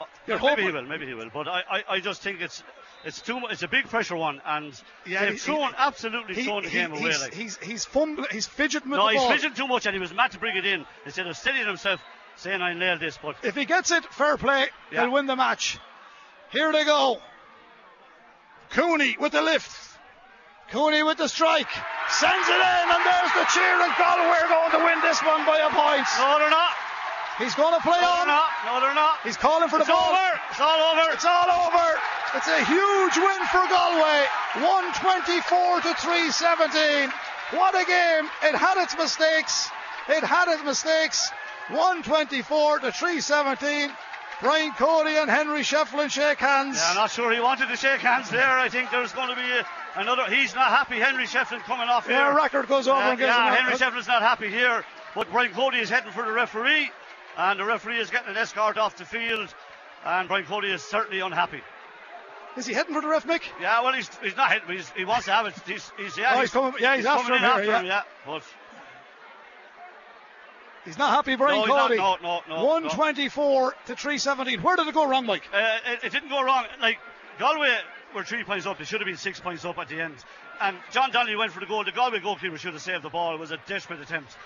uh, You're maybe hoping- he will. Maybe he will. But I, I, I just think it's it's too much. It's a big pressure one, and Yeah, they've he- thrown he- absolutely He- thrown the he- game away. he's, Like. he's, he's fumbling, he's fidgeting with no, the he's fidgeting too much, and he was mad to bring it in instead of steadying himself, saying I nailed this. But If he gets it, fair play. Yeah. He'll win the match. Here they go. Cooney with the lift. Cooney with the strike. Sends it in, and there's the cheer, and Galway are going to win this one by a point. No, they're not. He's going to play No, on. they're not. No, they're not. He's calling for the It's ball. over. It's all over. It's all over. It's a huge win for Galway. 124 to 317. What a game. It had its mistakes. It had its mistakes. 124 to 317. Brian Cody and Henry Shefflin shake hands. Yeah, I'm not sure he wanted to shake hands there. I think there's going to be a, another. He's not happy. Henry Shefflin coming off yeah, here. record goes over Uh, yeah, Henry Shefflin's not happy here. But Brian Cody is heading for the referee, and the referee is getting an escort off the field, and Brian Cody is certainly unhappy. Is he heading for the ref, Mick? Yeah, well, he's, he's not heading. He's, he wants to have it. He's, he's, yeah, Oh, he's coming- yeah, he's after coming him in here, after yeah. him, yeah. But He's not happy, Brian No, not. Cody. No, no, no, no. 124 to 317. Where did it go wrong, Mike? Uh, it, it didn't go wrong. Like Galway were three points up. They should have been six points up at the end. And John Donnelly went for the goal. The Galway goalkeeper should have saved the ball. It was a desperate attempt.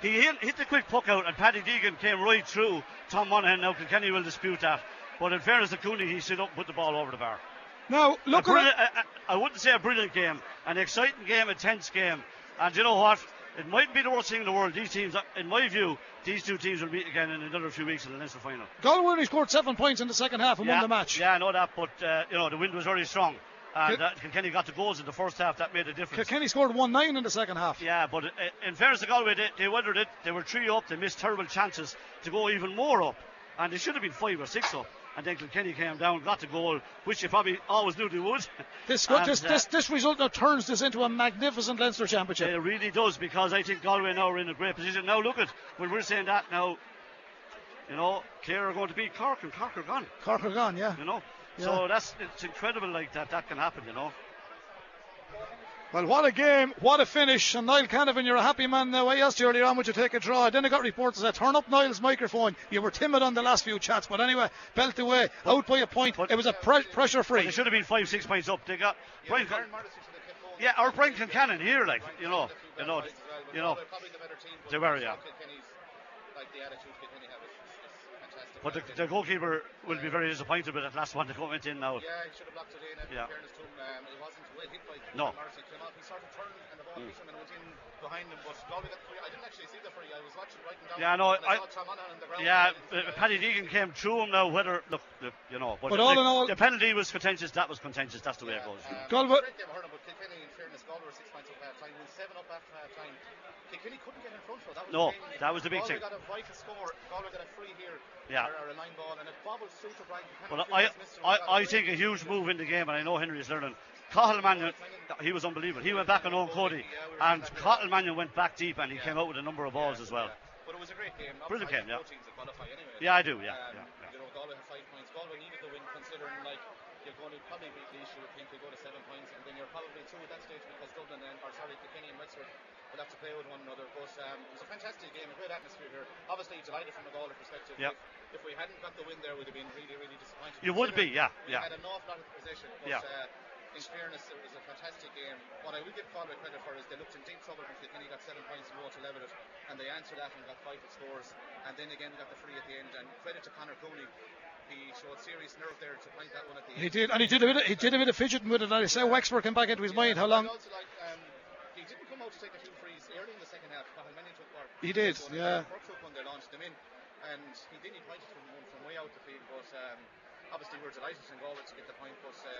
He hit, hit the quick puck out, and Paddy Deegan came right through Tom Monaghan. Now Kilkenny will dispute that. But in fairness to Cooney, he stood up and put the ball over the bar. Now, A look at brilliant- a- a- I wouldn't say a brilliant game, an exciting game, a tense game. And you know what? It mightn't be the worst thing in the world. These teams, in my view, these two teams will meet again in another few weeks in the Leinster final. Galway only scored seven points in the second half and yeah, won the match. Yeah, I know that, but uh, you know the wind was very strong, and Kil- uh, Kilkenny got the goals in the first half. That made a difference. Kilkenny scored 1 9 in the second half. Yeah, but uh, in fairness to Galway, they, they weathered it. They were three up. They missed terrible chances to go even more up, and they should have been five or six up. And then Kilkenny came down, got the goal, which they probably always knew they would. This, And, this, uh, this, this result now turns this into a magnificent Leinster championship. It really does because I think Galway now are in a great position. Now look at when we're saying that now, you know, Clare are going to beat Cork and Cork are gone. Cork are gone, yeah. You know, Yeah. so that's it's incredible like that that can happen. You know. Well, what a game, what a finish. And Niall Canavan, you're a happy man now. I asked you earlier on, would you take a draw? Then I got reports that turn up Niall's microphone. You were timid on the last few chats, but anyway, belt away, out by a point. but- it was a uh, pre- pressure free. It should have been five, six points up. They got Brian. Con- Darren Morrissey should have kept going. yeah, or Brian Concannon here, like you know, you know, As well, but you know. Galway probably the better team, but They were, yeah. Like the attitude Kilkenny have is, is fantastic. But the, the goalkeeper will be very disappointed with that last one that went in now. Yeah, he should have blocked it in. And Yeah. fairness to him, um, it wasn't well hit by No. Morrissey. Came off, he sort of turned and the ball hit him and went in behind him. But Galway got free. I didn't actually see the free. I was watching right down. Yeah, no, and I, I- saw on the ground. Yeah, and, uh, Paddy Deegan came through him now. Whether look, the, you know, but, But all the, in all- the penalty was contentious. That was contentious. That's the way it goes. Um, Galway- great game of hurling, but Kilkenny, in fairness, Galway six points half time. We were seven up after half time. Couldn't get in front though. That was No, the that was the big Galway thing. got a vital score. Galway got a free here. Yeah. Or, or a line ball and it bobbled through to Brian. Buchanan. But I, it. I, I think a huge move in the game, and I know Henry is learning. Cathal Mannion, he was unbelievable. He went back on Eoin Cody, and Cathal Mannion went back deep, and he came out with a number of balls as well. But it was a great game. Brilliant game, yeah. teams that qualify anyway. Yeah, I do, yeah, Um, yeah, yeah. You know, Galway have five points. Galway needed the win, considering like you're going to probably beat Laois. You would think you go to seven points, and then you're probably through at that stage because Dublin and or sorry, Kilkenny and Wexford will have to play with one another. But um, it was a fantastic game, a great atmosphere here. Obviously, delighted from a Galway perspective. Yep. If, if we hadn't got the win there, we'd have been really, really disappointed. You would be, yeah, we yeah. had an awful lot of possession. But, Yeah. uh, in fairness, it was a fantastic game. What I will give Galway credit for is they looked in deep trouble when Kilkenny got seven points in row to level it, and they answered that and got five at scores, and then again got the free at the end. And credit to Conor Cooney, he showed serious nerve there to find that one at the end. He did, and he did a bit. Of, he did a bit of fidgeting with it. And I say Wexford came back into his mind. How long? I also like, um, he didn't come out to take a few frees early in the second half. Cathal Mannion took one. He did, One, yeah. Cork took one, they launched them in, and he did. He pointed from, from way out the field, but um, obviously we we're delighted in Galway to get the point, but uh,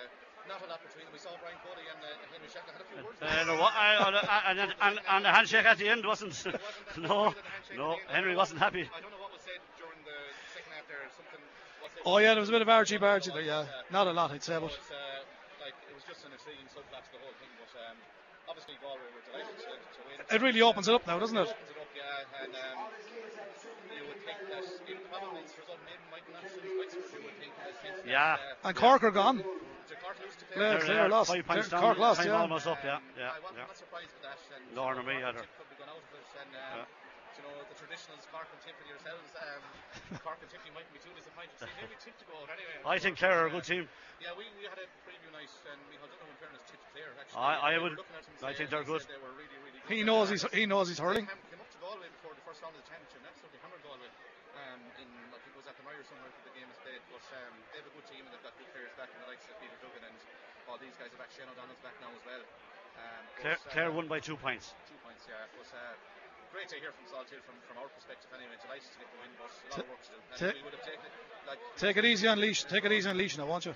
not a lot between them. We saw Brian Cody and uh, Henry Shefflin had a few words. Uh, no, what- I- I- and, and, and the handshake at the end wasn't. no, no, Henry wasn't happy. I don't know what was said during the second half there. Something was said. Oh yeah, there was a bit of argy bargy there. Yeah, not a lot, I'd say, but It was, like it was just an intriguing subplot to the whole thing, but obviously Galway were delighted to, to win. it really opens it up now, doesn't it? opens it up, yeah, and um, you would think that in probably result maybe might not suit Wexford. You would think in the sense that, uh, And Cork are gone. did Cork lose to Yeah, Clare? Clare lost. Five points Clare- down, Cork lost, time yeah. almost up, yeah, Um, yeah, I wasn't yeah. not surprised with that. And Nor so me Cork either. Could be going out of it, and um, Yeah. You know the traditionals, Cork and Tiffany yourselves. Um, Cork and Tiffany mightn't be too disappointed. See, maybe Tiff to go out anyway. I think Clare are a good team. Yeah, we, we had a preview night, and Michael Dunham, in fairness, tipped Clare. Actually, I- I would- looking at him I saying- think they're good. They were really, really good. He knows he's he knows he's hurling. came, came up to Galway before the first round of the championship absolutely hammered Galway. Um, in I think it was at the Meyer somewhere after the game is played. But um, they have a good team and they've got good players back in the likes of Peter Duggan and all these guys are back. Shane O'Donnell's back now as well. Um, Clare, but, uh, won by two points. Two points, yeah. But uh, great to hear from Hill from, from our perspective anyway. Delighted to get the win, but a lot of work to do. And we would have taken it. Like, Take it easy on Laois. Take it easy on Laois now, won't you?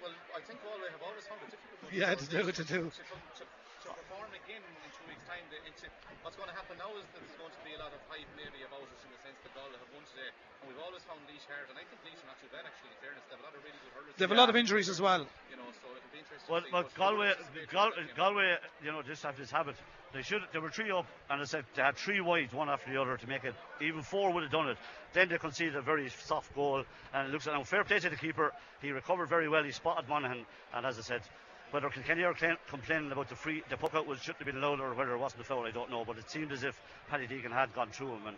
well, I think Galway have always found it difficult. Yeah, to do it, to do. To, to, to perform again in two weeks' time. The, it's, what's going to happen now is that there's going to be a lot of hype maybe about us in the sense that Galway have won today. And we've always found Laois hard. And I think Laois are not too bad, actually, in fairness. They have a lot of really good hurlers. They have a lot of injuries as well. You know, so it'll be interesting. Well, to see. well But Galway, it's a great Gal- Galway, you know, just have this habit. They should. They were three up, and I said they had three wide, one after the other, to make it. Even four would have done it. Then they conceded a very soft goal, and it looks like now fair play to the keeper. He recovered very well. He spotted Monaghan, and as I said, whether Kilkenny are complaining about the free, the puck out was shouldn't have been allowed, or whether it wasn't a foul, I don't know. But it seemed as if Paddy Deegan had gone through him, and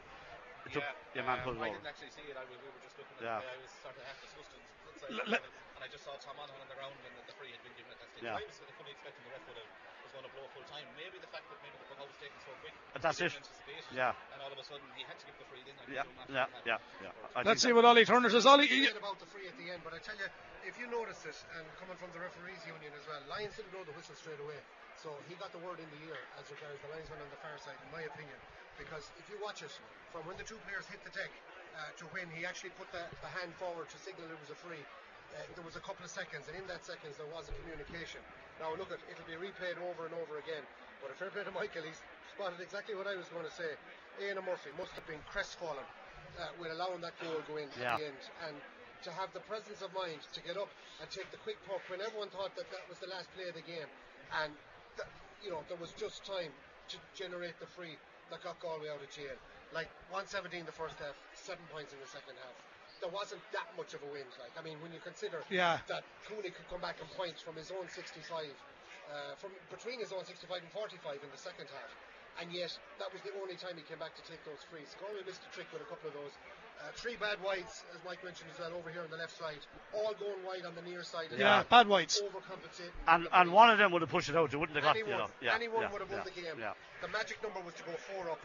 it took Yeah, the man um, pulled I didn't actually see it. I, we, we were just looking at Yeah. it. I was sort of half disgusted inside L- the and I just saw Tom on the ground and the free had been given at that stage. Yeah. I was fully expecting the ref would have, was going to blow full time. Maybe the fact that maybe the puck was taken so quick. But that's he it. didn't anticipate it, Yeah. And all of a sudden he had to give the free. Then Yeah, yeah, yeah, yeah. I Let's see what Ollie Turner says. Ollie, You you- about the free at the end, but I tell you, if you notice it, and coming from the referees union as well, Lyons didn't blow the whistle straight away. So he got the word in the ear as regards the linesman on the far side, in my opinion. Because if you watch it, from when the two players hit the deck uh, to when he actually put the, the hand forward to signal it was a free, uh, there was a couple of seconds, and in that seconds there was a communication. Now look at it'll be replayed over and over again. But a fair play to Michael, he's spotted exactly what I was going to say. Ian Murphy must have been crestfallen uh, with allowing that goal go in Yeah. at the end, and to have the presence of mind to get up and take the quick puck when everyone thought that that was the last play of the game, and th- you know there was just time to generate the free that got Galway out of jail. Like 117 the first half, seven points in the second half. There wasn't that much of a win. Like I mean, when you consider Yeah. that Cooney could come back and point from his own 65, uh, from between his own 65 and 45 in the second half. And yet, that was the only time he came back to take those frees. Galway missed a trick with a couple of those. Uh, three bad whites, as Mike mentioned as well, over here on the left side. All going wide on the near side. as yeah, well. bad whites. Overcompensating. And and one of them would have pushed it out. They wouldn't have got anyone, you know. Yeah, anyone yeah, would have won yeah, the game. Yeah. The magic number was to go four up.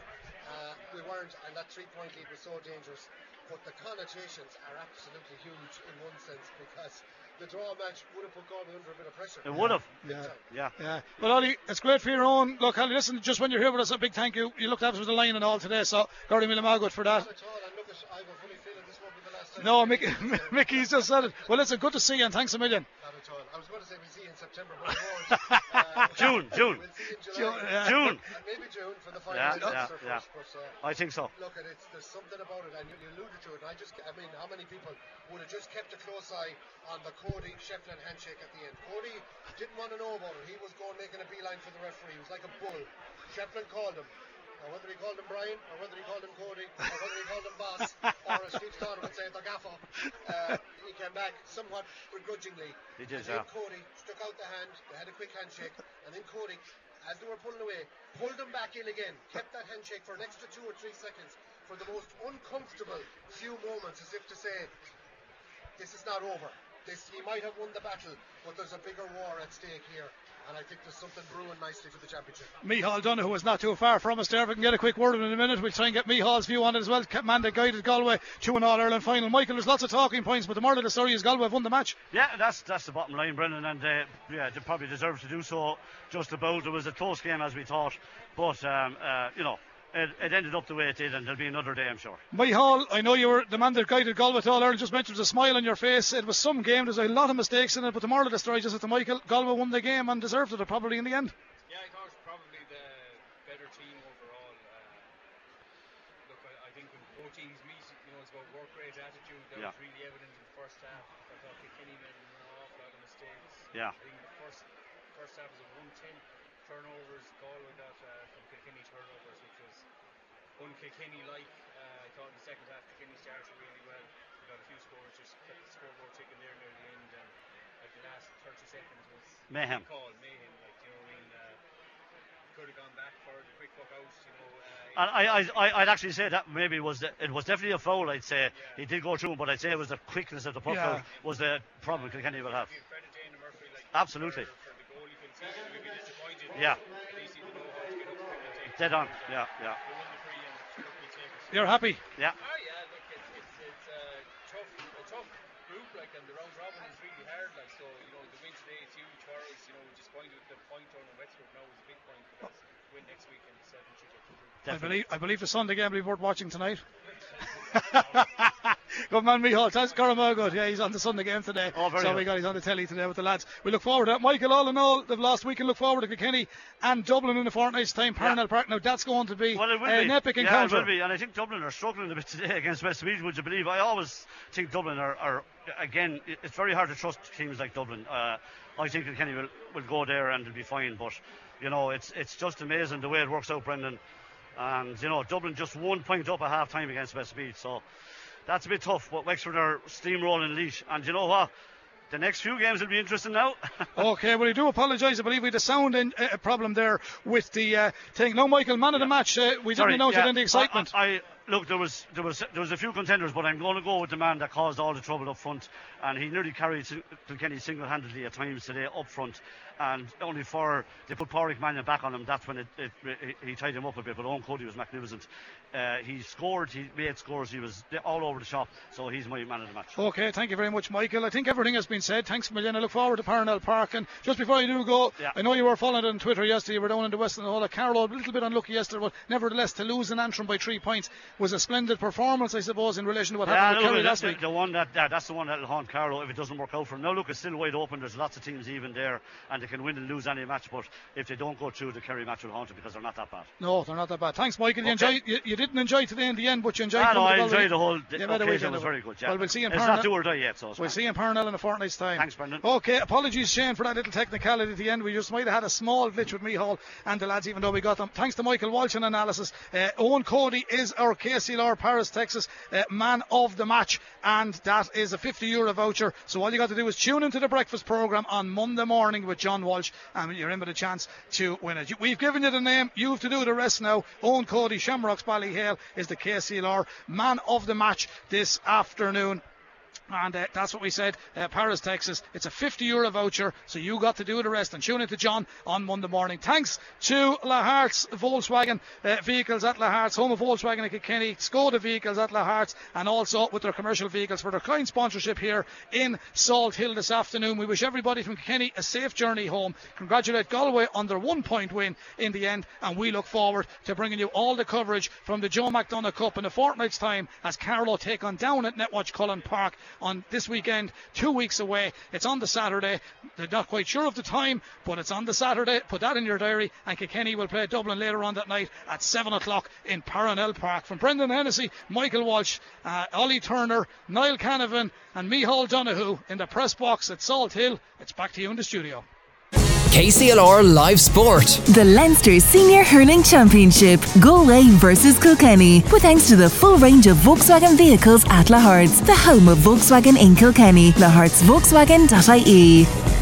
Uh, we weren't, and that three-point lead was so dangerous. But the connotations are absolutely huge in one sense because the draw match would have put Galway under a bit of pressure. It would have. Big Yeah. Yeah. Yeah. Well, Ollie, it's great for your own. Look, Ollie, listen, just when you're here with us, a big thank you. You looked after the line and all today, so Gary Millamagood for that. Not at all, and look I have a fully feeling this won't be the last time. No, we Mickey, see. Mickey's just said it. Well, listen, good to see you, and thanks a million. Not at all. I was going to say we see you in September, but. Uh, June, June. We'll see you in June, July. yeah. June. And maybe June for the final Yeah, yeah, or yeah. but, uh, I think so. Look at it. There's something about it, and you, you alluded to it. And I just, I mean, how many people would have just kept a close eye on the Cody Shefflin handshake at the end? Cody didn't want to know about it. He was going making a beeline for the referee. He was like a bull. Shefflin called him. Now, whether he called him Brian, or whether he called him Cody, or whether he called him Boss, or as Steve Stoddard would say, the gaffer, uh, he came back somewhat begrudgingly. He did, and yeah. Cody stuck out the hand. They had a quick handshake, and then Cody, as they were pulling away, pulled him back in again. Kept that handshake for an extra two or three seconds for the most uncomfortable few moments, as if to say, "This is not over. This he might have won the battle, but there's a bigger war at stake here." And I think there's something brewing nicely for the championship. Micheál Donoghue is not too far from us there. If we can get a quick word in in a minute, we'll try and get Micheál's view on it as well. Man that guided Galway to an All Ireland final. Michael, there's lots of talking points, but the moral of the story is Galway have won the match. Yeah, that's that's the bottom line, Brendan, and uh, yeah, they probably deserve to do so. Just about it was a close game as we thought, but um, uh, you know it, it ended up the way it did, and there'll be another day, I'm sure. Micheál, I know you were the man that guided Galway to All Ireland. Just mentioned a smile on your face. It was some game. There's a lot of mistakes in it, but the moral of the story, just at the Michael, Galway won the game and deserved it probably in the end. Yeah, I thought it was probably the better team overall. Uh, look, I, I think when both teams meet, you know, it's about work rate, attitude. That Yeah. was really evident in the first half. I thought Kilkenny made an awful lot of mistakes. Yeah. I think the first first half was a 110 turnovers. Galway got uh, from Kilkenny turnovers, which was un-Kilkenny-like. Uh, I thought in the second half Kilkenny started really well. We got a few scores, just kept the scoreboard ticking there near the end. And like the last 30 seconds was Mayhem. Call mayhem, like you know, what I mean, uh, could have gone back for the quick puck out, you know. Uh, And I, I, I, I'd actually say that maybe was the, it was definitely a foul. I'd say he did go through, but I'd say it was the quickness of the puck Yeah. was the problem Kilkenny will have. give credit to Éanna Murphy, like Absolutely. For, take Dead it. on. Yeah, yeah, They won the free and sure we take it. You're happy. yeah. Oh yeah, look, it's it's, it's a tough a tough group, like, and the round robin is really hard, like. So So, you know, the win today is huge for us. You know, just going with the point on Wexford now is a big point for us. Win next week and seven should get through. I believe, I believe the Sunday game will be worth watching tonight. good man, Micheál. Thanks, Cormac. Good. Yeah, he's on the Sunday game today. Oh, very so good. we got he's on the telly today with the lads. We look forward to that. Michael, all in all, the last week, and look forward to Kilkenny and Dublin in a fortnight's time. Parnell Park. Now, that's going to be Well, it will an be. epic yeah, encounter. it will be. And I think Dublin are struggling a bit today against Westmeath, would you believe? I always think Dublin are, are again, it's very hard to trust teams like Dublin. Uh, I think Kilkenny will, will go there and it'll be fine. But, you know, it's it's just amazing the way it works out, Brendan. And, you know, Dublin just one point up at half time against Westmeath. So that's a bit tough. But Wexford are steamrolling Laois. And you know what? The next few games will be interesting now. Okay, well, I do apologise. I believe we had a sound in, uh, problem there with the uh, thing. No, Michael, man of the match. Uh, we Sorry, didn't announce yeah, it in the excitement. I, I, look, there was there was there was a few contenders, but I'm going to go with the man that caused all the trouble up front, and he nearly carried Kilkenny single-handedly at times today up front, and only for they put Pádraig Mannion back on him. That's when it, it, it, he tied him up a bit. But Eoin Cody was magnificent. Uh, he scored, he made scores, he was all over the shop. So he's my man of the match. Okay, thank you very much, Michael. I think everything has been said. Thanks a million. I look forward to Parnell Park. And just before you do go, Yeah. I know you were following it on Twitter yesterday. You were down in the Western Hall of Carlow. A little bit unlucky yesterday, but nevertheless, to lose an Antrim by three points was a splendid performance, I suppose, in relation to what happened Yeah, with Kerry last the, week. the one that, that that's the one that'll haunt Carlow if it doesn't work out for him. Now look, it's still wide open. There's lots of teams even there, and can win and lose any match. But if they don't go through, the Kerry match will haunt them because they're not that bad. No, they're not that bad. Thanks, Michael. You, Okay. enjoyed, you, you didn't enjoy today in the end, but you enjoyed Ah, no, I enjoyed the whole had a occasion. weekend was very good. Yeah. Well, we'll see in It's not do or die yet, so We'll fine. see in Parnell in a fortnight's time. Thanks, Brendan. Okay, apologies, Shane, for that little technicality at the end. We just might have had a small glitch with Micheál and the lads, even though we got them. Thanks to Michael Walsh in analysis. Uh, Eoin Cody is our KCLR Paris, Texas uh, man of the match, and that is a 50 euro voucher. So all you got to do is tune into the breakfast program on Monday morning with John Walsh, and you're in with a chance to win it. We've given you the name. You have to do the rest now. Eoin Cody, Shamrocks Ballyhale, is the KCLR man of the match this afternoon. And uh, that's what we said. Uh, Paris, Texas. It's a 50 euro voucher, so you got to do the rest. And tune in to John on Monday morning. Thanks to Lahart's Volkswagen uh, vehicles at Lahart's, home of Volkswagen at Kilkenny, Skoda vehicles at Lahart's, and also with their commercial vehicles for their kind sponsorship here in Salthill this afternoon. We wish everybody from Kilkenny a safe journey home. Congratulate Galway on their one point win in the end, and we look forward to bringing you all the coverage from the Joe McDonagh Cup in a fortnight's time as Carlow take on down at Netwatch Cullen Park on this weekend, two weeks away. It's on the Saturday. They're not quite sure of the time, but it's on the Saturday. Put that in your diary. And Kilkenny will play Dublin later on that night at 7 o'clock in Parnell Park. From Brendan Hennessy, Michael Walsh, uh, Ollie Turner, Niall Canavan, and Micheál Donoghue in the press box at Salthill. It's back to you in the studio. KCLR Live Sport. The Leinster Senior Hurling Championship, Galway versus Kilkenny, with thanks to the full range of Volkswagen vehicles at Lahart's, the home of Volkswagen in Kilkenny, lahartsvolkswagen.ie.